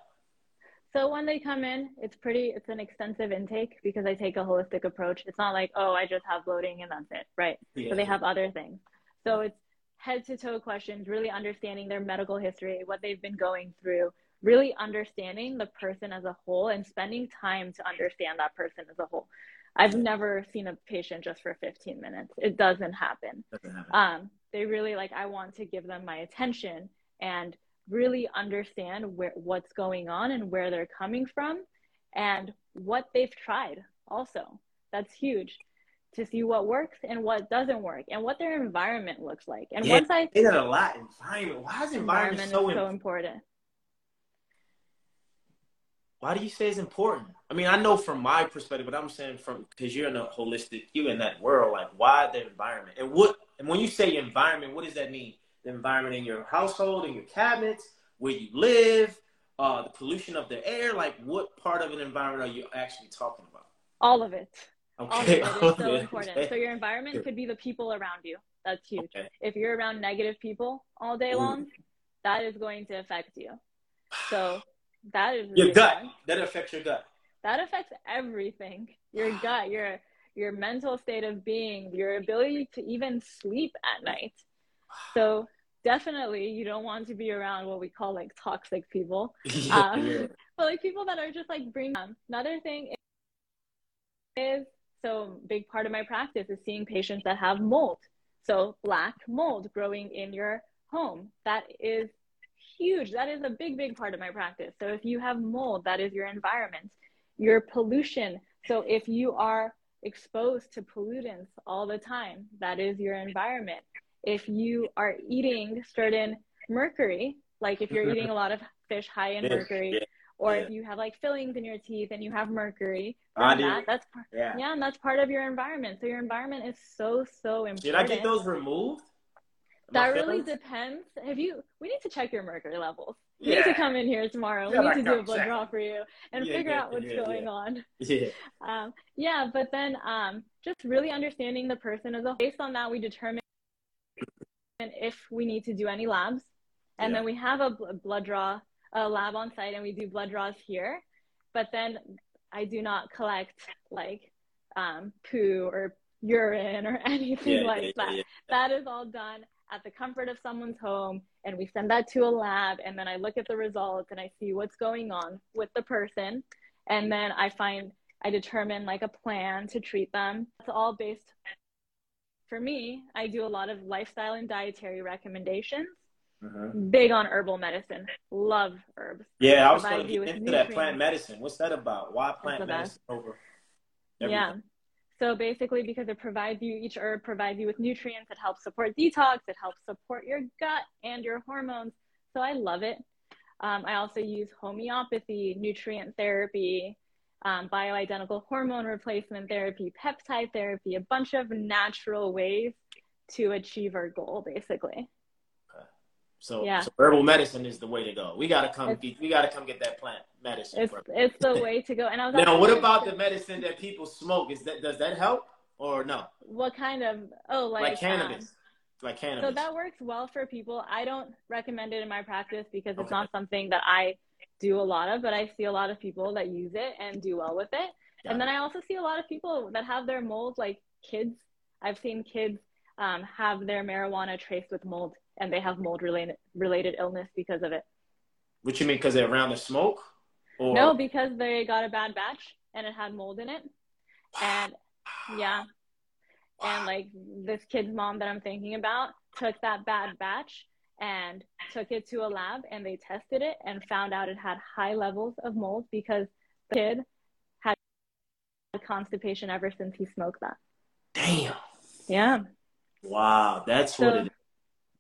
So when they come in, it's pretty, it's an extensive intake because I take a holistic approach. It's not like, oh, I just have bloating and that's it, right? Yeah. So they have other things. So it's head to toe questions, really understanding their medical history, what they've been going through, really understanding the person as a whole and spending time to understand that person as a whole. I've never seen a patient just for 15 minutes. It doesn't happen. Doesn't happen. Um, they really like, I want to give them my attention and really understand where what's going on and where they're coming from and what they've tried also that's huge to see what works and what doesn't work and what their environment looks like and yeah, once i say that a lot environment why is environment, environment so, is so important why do you say it's important? I mean, I know from my perspective, but I'm saying from because you're in a holistic, you're in that world. Like, why the environment? And what? And when you say environment, what does that mean? The environment in your household, in your cabinets, where you live, uh, the pollution of the air. Like, what part of an environment are you actually talking about? All of it. Okay. All of it is so important. So your environment could be the people around you. That's huge. Okay. If you're around negative people all day Ooh. long, that is going to affect you. So that is Your really gut. That affects your gut. That affects everything. Your gut, your your mental state of being, your ability to even sleep at night. So definitely you don't want to be around what we call like toxic people. yeah, Um, yeah. but like people that are just like bring um, another thing is so big part of my practice is seeing patients that have mold. So black mold growing in your home. That is huge. That is a big big part of my practice. So if you have mold that is your environment. Your pollution. So if you are exposed to pollutants all the time that is your environment if you are eating certain mercury like if you're eating a lot of fish high in mercury yeah, or yeah. if you have like fillings in your teeth and you have mercury that that's par- Yeah. yeah and that's part of your environment. So your environment is so so important Should I get those removed? that really depends. Have you we need to check your mercury levels. You Yeah. need to come in here tomorrow. Yeah, we like need to do a blood draw for you and Yeah, figure out what's going on. Yeah. um, yeah but then um, just really understanding the person as a whole based on that we determine if we need to do any labs. And Yeah. then we have a bl- blood draw a lab on site and we do blood draws here. But then i do not collect like um, poo or urine or anything Yeah, like yeah, that. that is all done at the comfort of someone's home and we send that to a lab and then i look at the results and i see what's going on with the person. And then i find i determine like a plan to treat them. It's all based for me i do a lot of lifestyle and dietary recommendations Mhm. big on herbal medicine love herbs Yeah, I was going to get into that plant medicine. What's that about? Why plant medicine over? Yeah. everything? So basically, because it provides you, each herb provides you with nutrients, it helps support detox, it helps support your gut and your hormones. So I love it. Um, I also use homeopathy, nutrient therapy, um, bioidentical hormone replacement therapy, peptide therapy, a bunch of natural ways to achieve our goal, basically. So, Yeah. so herbal medicine is the way to go. We gotta come. It's- Get, we gotta come get that plant medicine. It's it's the way to go. And I was now, what about the medicine that people smoke? Is that does that help or no? what kind of oh like, Like, um, cannabis. like cannabis. So that works well for people. I don't recommend it in my practice because it's Okay. not something that I do a lot of, but I see a lot of people that use it and do well with it. Got and then it. I also see a lot of people that have their mold, like kids. I've seen kids um, have their marijuana traced with mold and they have mold related related illness because of it. What you mean? Because they're around the smoke? Or No, because they got a bad batch and it had mold in it. And yeah. And like this kid's mom that I'm thinking about took that bad batch and took it to a lab and they tested it and found out it had high levels of mold because the kid had constipation ever since he smoked that. Damn. Yeah. Wow, that's So- what it is.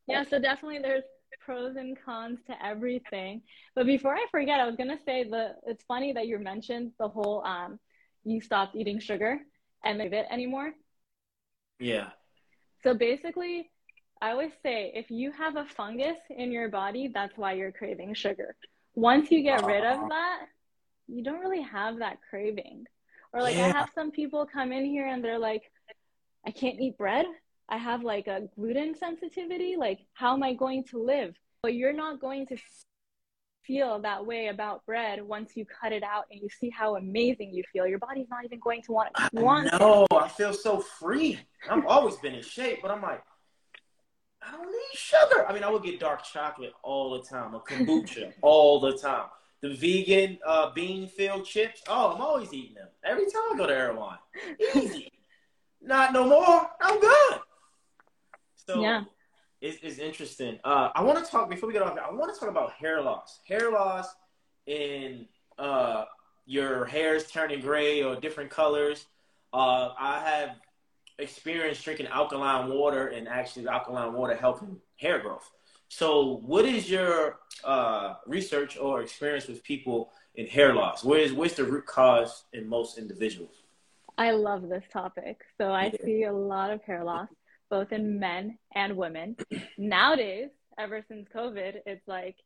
Yeah, so definitely there's pros and cons to everything. But before I forget, I was gonna say the it's funny that you mentioned the whole um you stopped eating sugar and leave it anymore. Yeah. So basically, I always say if you have a fungus in your body, that's why you're craving sugar. Once you get rid of ah. that, you don't really have that craving. Or like I have some people come in here and they're like, I can't eat bread. I have like a gluten sensitivity. Like, how am I going to live? But you're not going to feel that way about bread once you cut it out and you see how amazing you feel. Your body's not even going to want want No, I feel so free. I've always been in shape, but I'm like, I don't need sugar. I mean, I would get dark chocolate all the time, a kombucha all the time. The vegan uh, bean filled chips. Oh, I'm always eating them every time I go to Erewhon. Easy. Not no more. I'm good. So Yeah. it's, it's interesting. Uh, I want to talk before we get off. I want to talk about hair loss. Hair loss in uh, your hair's turning gray or different colors. Uh, I have experienced drinking alkaline water and actually alkaline water helping hair growth. So, what is your uh, research or experience with people in hair loss? Where is where's the root cause in most individuals? I love this topic. So I yeah. see a lot of hair loss, both in men and women. Nowadays, ever since COVID, it's like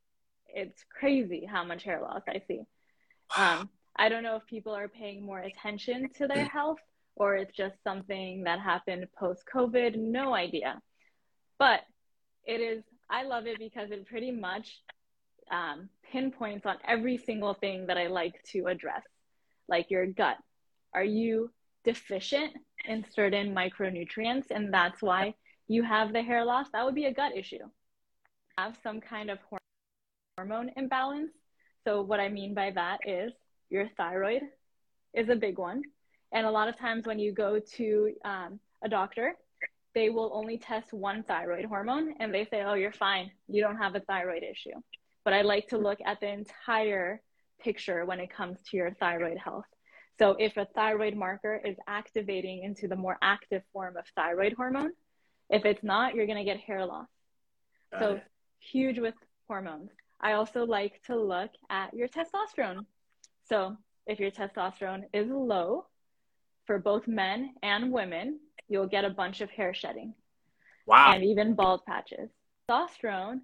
it's crazy how much hair loss I see. Um, I don't know if people are paying more attention to their health or it's just something that happened post COVID. No idea. But it is I love it because it pretty much um, pinpoints on every single thing that I like to address, like your gut. Are you deficient in certain micronutrients, and that's why you have the hair loss? That would be a gut issue. Have some kind of hormone imbalance. So, what I mean by that is your thyroid is a big one. And a lot of times when you go to um, a doctor, they will only test one thyroid hormone and they say, oh, you're fine. You don't have a thyroid issue. But I like to look at the entire picture when it comes to your thyroid health. So if a thyroid marker is activating into the more active form of thyroid hormone, if it's not, you're going to get hair loss. Got so it. huge with hormones. I also like to look at your testosterone. So if your testosterone is low for both men and women, you'll get a bunch of hair shedding. Wow. And even bald patches. Testosterone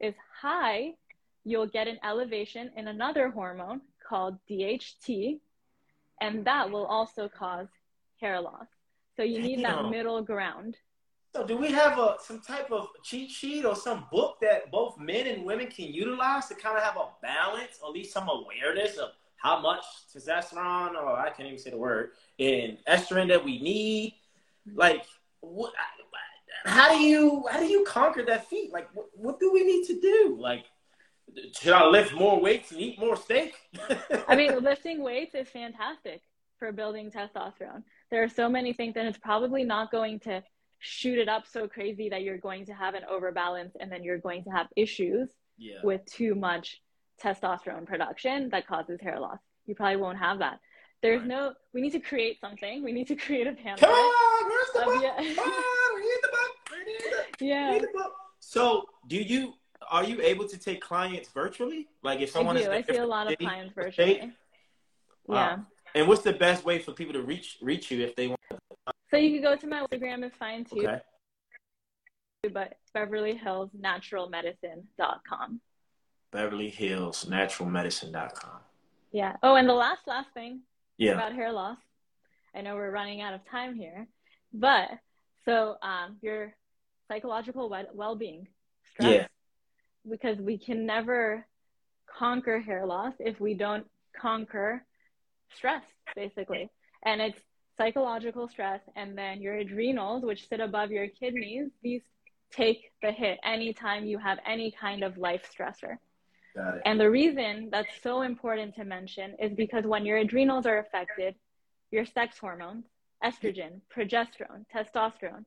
is high, you'll get an elevation in another hormone called DHT, and that will also cause hair loss. So you need Damn. that middle ground. So do we have a some type of cheat sheet or some book that both men and women can utilize to kind of have a balance, or at least some awareness of how much testosterone, or I can't even say the word, and estrogen that we need. Like, what? How do you how do you conquer that feat? Like, what, what do we need to do? Like, should I lift more weights and eat more steak? I mean, lifting weights is fantastic for building testosterone. There are so many things, and it's probably not going to shoot it up so crazy that you're going to have an overbalance and then you're going to have issues yeah. with too much testosterone production that causes hair loss. You probably won't have that. There's right. no. We need to create something. We need to create a pamphlet. Come on, where's the um, book? Yeah. Come on, read the book. Read the, yeah. Read the book. So, do you are you able to take clients virtually? Like, if someone I do. I see a lot of clients virtually. Wow. Yeah. And what's the best way for people to reach reach you if they want? So you can go to my Instagram, it's fine too. Okay. But Beverly Hills Natural Medicine.com. Beverly Hills Naturalmedicine.com. Yeah. Oh, and the last last thing yeah. about hair loss. I know we're running out of time here, but so um, your psychological well being, stress, yeah. because we can never conquer hair loss if we don't conquer stress, basically. And it's psychological stress, and then your adrenals, which sit above your kidneys, these take the hit anytime you have any kind of life stressor. And the reason that's so important to mention is because when your adrenals are affected, your sex hormones, estrogen, progesterone, testosterone,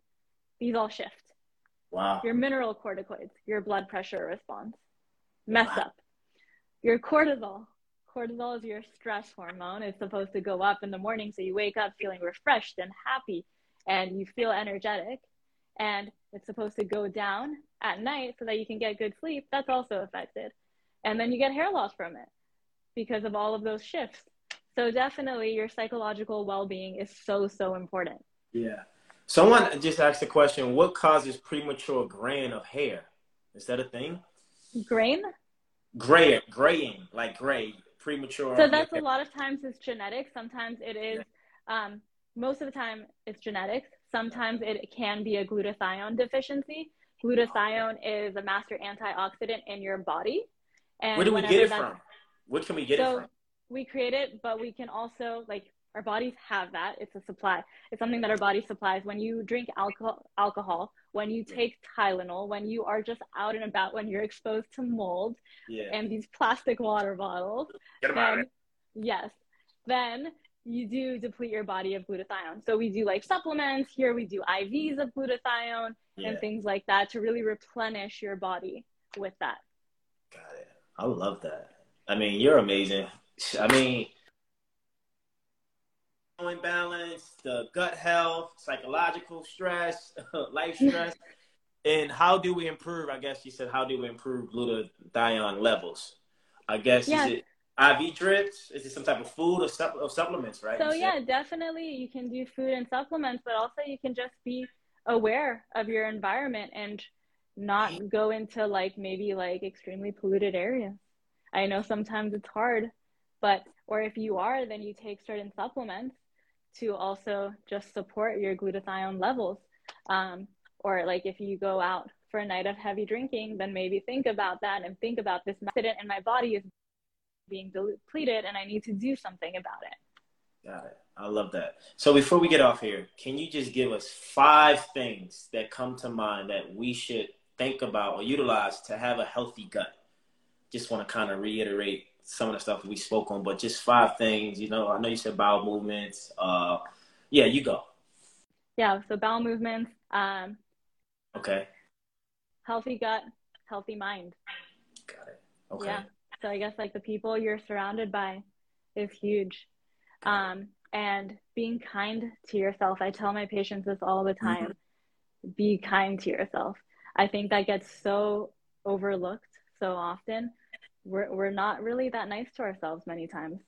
these all shift. Wow. Your mineralocorticoids, your blood pressure response, mess wow. up. Your cortisol, cortisol is your stress hormone. It's supposed to go up in the morning so you wake up feeling refreshed and happy and you feel energetic. And it's supposed to go down at night so that you can get good sleep. That's also affected and then you get hair loss from it because of all of those shifts. So definitely your psychological well-being is so so important. Yeah. Someone just asked the question what causes premature graying of hair? Is that a thing? Grain? Gray graying like gray premature. So that's a lot of times it's genetic. Sometimes it is um, most of the time it's genetics sometimes it can be a glutathione deficiency. Glutathione is a master antioxidant in your body and Where do we get it from? Where can we get so it from? We create it, but we can also like our bodies have that. It's a supply. It's something that our body supplies. When you drink alcohol, alcohol, when you take Tylenol, when you are just out and about, when you're exposed to mold yeah. and these plastic water bottles, then, yes, then you do deplete your body of glutathione. So we do like supplements. Here we do IVs of glutathione yeah. and things like that to really replenish your body with that. Got it. I love that. I mean, you're amazing. I mean, balance, the gut health, psychological stress, life stress. And how do we improve? I guess you said how do we improve glutathione levels? I guess yeah. is it IV drips? Is it some type of food or, supp- or supplements, right? So yeah, definitely you can do food and supplements, but also you can just be aware of your environment and not go into like maybe like extremely polluted areas. I know sometimes it's hard, but or if you are, then you take certain supplements to also just support your glutathione levels. Um, or like if you go out for a night of heavy drinking, then maybe think about that and think about this antioxidant in my body is being depleted and I need to do something about it. Got it. I love that. So before we get off here, can you just give us five things that come to mind that we should think about or utilize to have a healthy gut? Just want to kind of reiterate some of the stuff we spoke on, but just five things. You know, I know you said bowel movements. Uh, yeah, you go. Yeah. So bowel movements. Um, okay. Healthy gut, healthy mind. Got it. Okay. Yeah. So I guess like the people you're surrounded by is huge. Um, and being kind to yourself. I tell my patients this all the time. Mm-hmm. Be kind to yourself. I think that gets so overlooked so often. We're we're not really that nice to ourselves many times.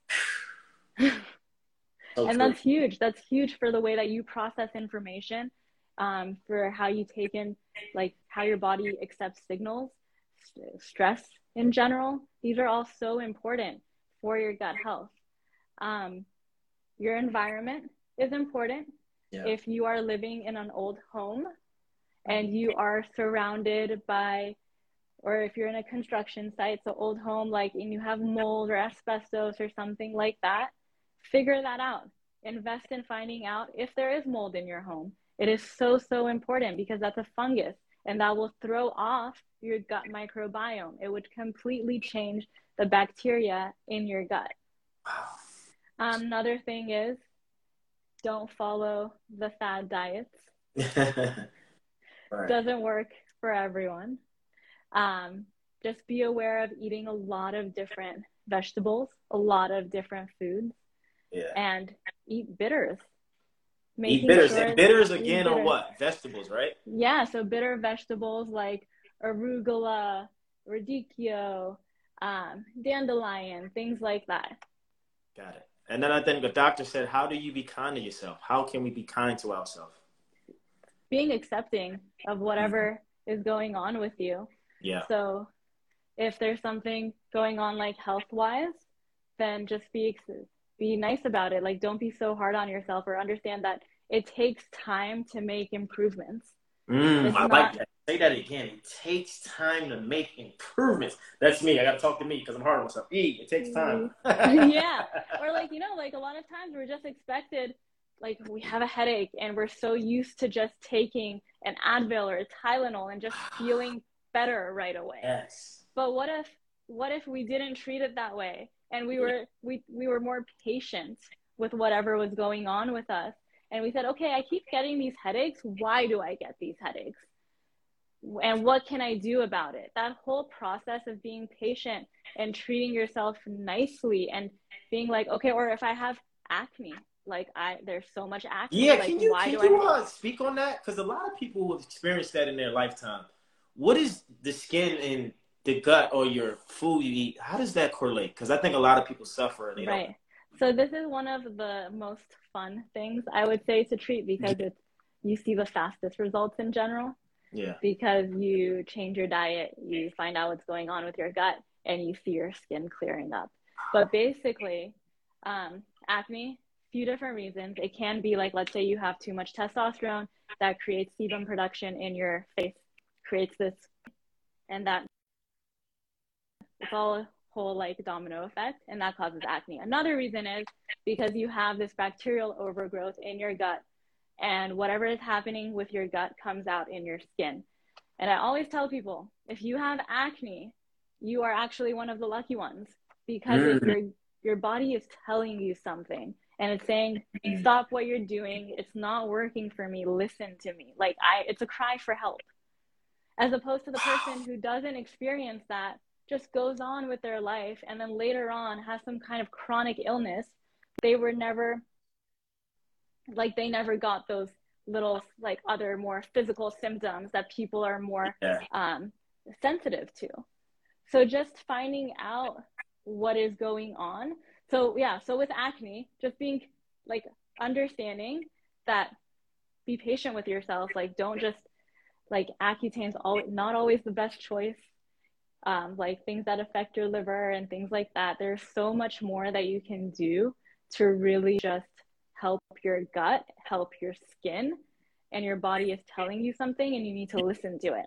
and that's huge. That's huge for the way that you process information, um, for how you take in, like how your body accepts signals, st- stress in general. These are all so important for your gut health. Um, your environment is important. Yeah. If you are living in an old home and you are surrounded by, or if you're in a construction site, so old home, like, and you have mold or asbestos or something like that, figure that out. Invest in finding out if there is mold in your home. It is so, so important because that's a fungus and that will throw off your gut microbiome. It would completely change the bacteria in your gut. Um, another thing is don't follow the fad diets. right. Doesn't work for everyone. Um, just be aware of eating a lot of different vegetables, a lot of different foods, yeah. and eat bitters. Making eat bitters. Sure and bitters again bitters. what? Vegetables, right? Yeah, so bitter vegetables like arugula, radicchio, um, dandelion, things like that. Got it. And then I think the doctor said, How do you be kind to yourself? How can we be kind to ourselves? Being accepting of whatever mm-hmm. is going on with you. Yeah. So if there's something going on like health wise, then just be be nice about it. Like don't be so hard on yourself or understand that it takes time to make improvements. Mm, I not, like that. Say that again. It takes time to make improvements. That's me. I got to talk to me because I'm hard on myself. E, it takes time. yeah. Or like, you know, like a lot of times we're just expected, like we have a headache and we're so used to just taking an Advil or a Tylenol and just feeling better right away. Yes. But what if, what if we didn't treat it that way and we were, we, we were more patient with whatever was going on with us and we said, okay, I keep getting these headaches. Why do I get these headaches? And what can I do about it? That whole process of being patient and treating yourself nicely and being like, okay, or if I have acne, like I there's so much acne. Yeah, like, can you, can you uh, speak on that? Because a lot of people will experience that in their lifetime. What is the skin and the gut or your food you eat? How does that correlate? Because I think a lot of people suffer and they right. don't so this is one of the most fun things I would say to treat because it's you see the fastest results in general. Yeah. Because you change your diet, you find out what's going on with your gut, and you see your skin clearing up. But basically, um, acne, few different reasons. It can be like, let's say you have too much testosterone that creates sebum production in your face, creates this, and that it's all a whole like domino effect and that causes acne. Another reason is because you have this bacterial overgrowth in your gut and whatever is happening with your gut comes out in your skin. And I always tell people if you have acne, you are actually one of the lucky ones because mm. your your body is telling you something and it's saying stop what you're doing it's not working for me listen to me like i it's a cry for help as opposed to the person who doesn't experience that just goes on with their life and then later on has some kind of chronic illness, they were never like they never got those little like other more physical symptoms that people are more Yeah. um, sensitive to. So just finding out what is going on. So yeah, so with acne, just being like understanding that be patient with yourself. Like don't just like Accutane's all not always the best choice. Um, like things that affect your liver and things like that. There's so much more that you can do to really just help your gut, help your skin, and your body is telling you something and you need to listen to it.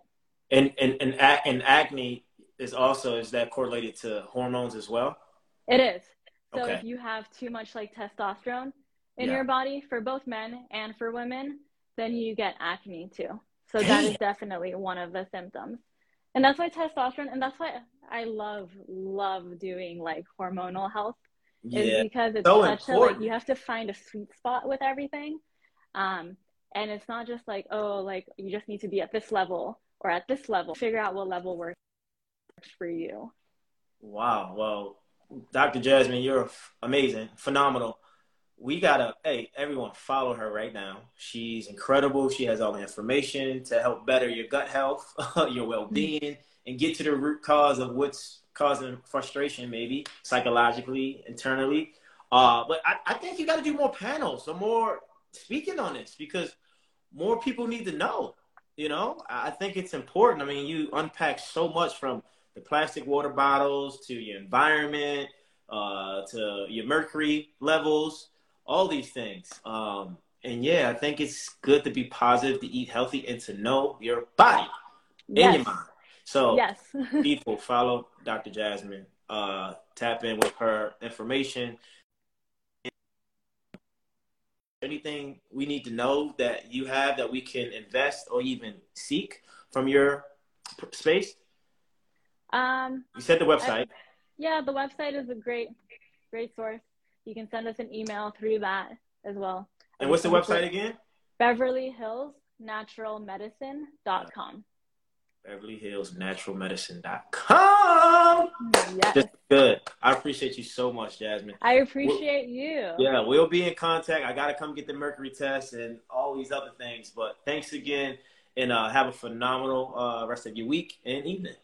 And and and, ac- and acne is also is that correlated to hormones as well? It is. So Okay. if you have too much like testosterone in Yeah. your body for both men and for women, then you get acne too. So that is definitely one of the symptoms. And that's why testosterone and that's why I love love doing like hormonal health is because it's So such a like you have to find a sweet spot with everything. Um and it's not just like oh like you just need to be at this level or at this level. Figure out what level works for you. Wow. Well, Dr. Jasmine, you're amazing, phenomenal. We gotta, hey, everyone, follow her right now. She's incredible. She has all the information to help better your gut health, your well-being, and get to the root cause of what's causing frustration, maybe psychologically, internally. Uh, but I, I think you got to do more panels, some more speaking on this because more people need to know. You know, I think it's important. I mean, you unpack so much from the plastic water bottles to your environment, uh, to your mercury levels, all these things. Um, and yeah, I think it's good to be positive, to eat healthy, and to know your body and your mind. So Yes. people follow Dr. Jasmine, uh, tap in with her information. Anything we need to know that you have that we can invest or even seek from your space? Um You said the website. Yeah, the website is a great, great source. You can send us an email through that as well. And what's the website again? Beverly Hills Naturalmedicine.com. Beverly Hills Naturalmedicine.com. Yes. Just good. I appreciate you so much, Jasmine. I appreciate you. Yeah, we'll be in contact. I got to come get the mercury test and all these other things. But thanks again, and uh, have a phenomenal uh, rest of your week and evening.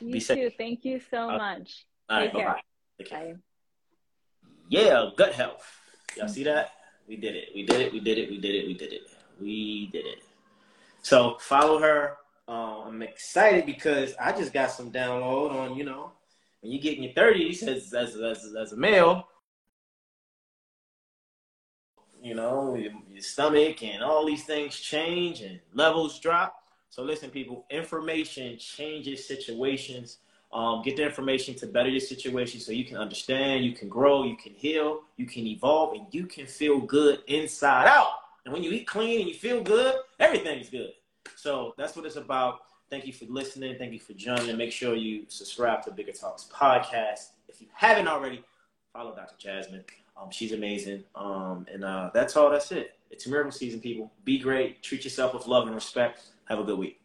You Be too. safe. Thank you so Uh, much. All right, Take care. Take care. Bye. Yeah, gut health. Y'all see that? We did it. We did it. We did it. We did it. We did it. We did it. So follow her. Uh, I'm excited because I just got some download on, you know, when you get in your 30s as, as, as, as a male, you know, your, your stomach and all these things change and levels drop. So listen, people, information changes situations. Um, get the information to better your situation so you can understand, you can grow, you can heal, you can evolve, and you can feel good inside out. And when you eat clean and you feel good, everything's good. So that's what it's about. Thank you for listening. Thank you for joining. Make sure you subscribe to Bigger Talks podcast. If you haven't already, follow Dr. Jasmine. Um, she's amazing. Um, and uh, that's all. That's it. It's a miracle season, people. Be great. Treat yourself with love and respect. Have a good week.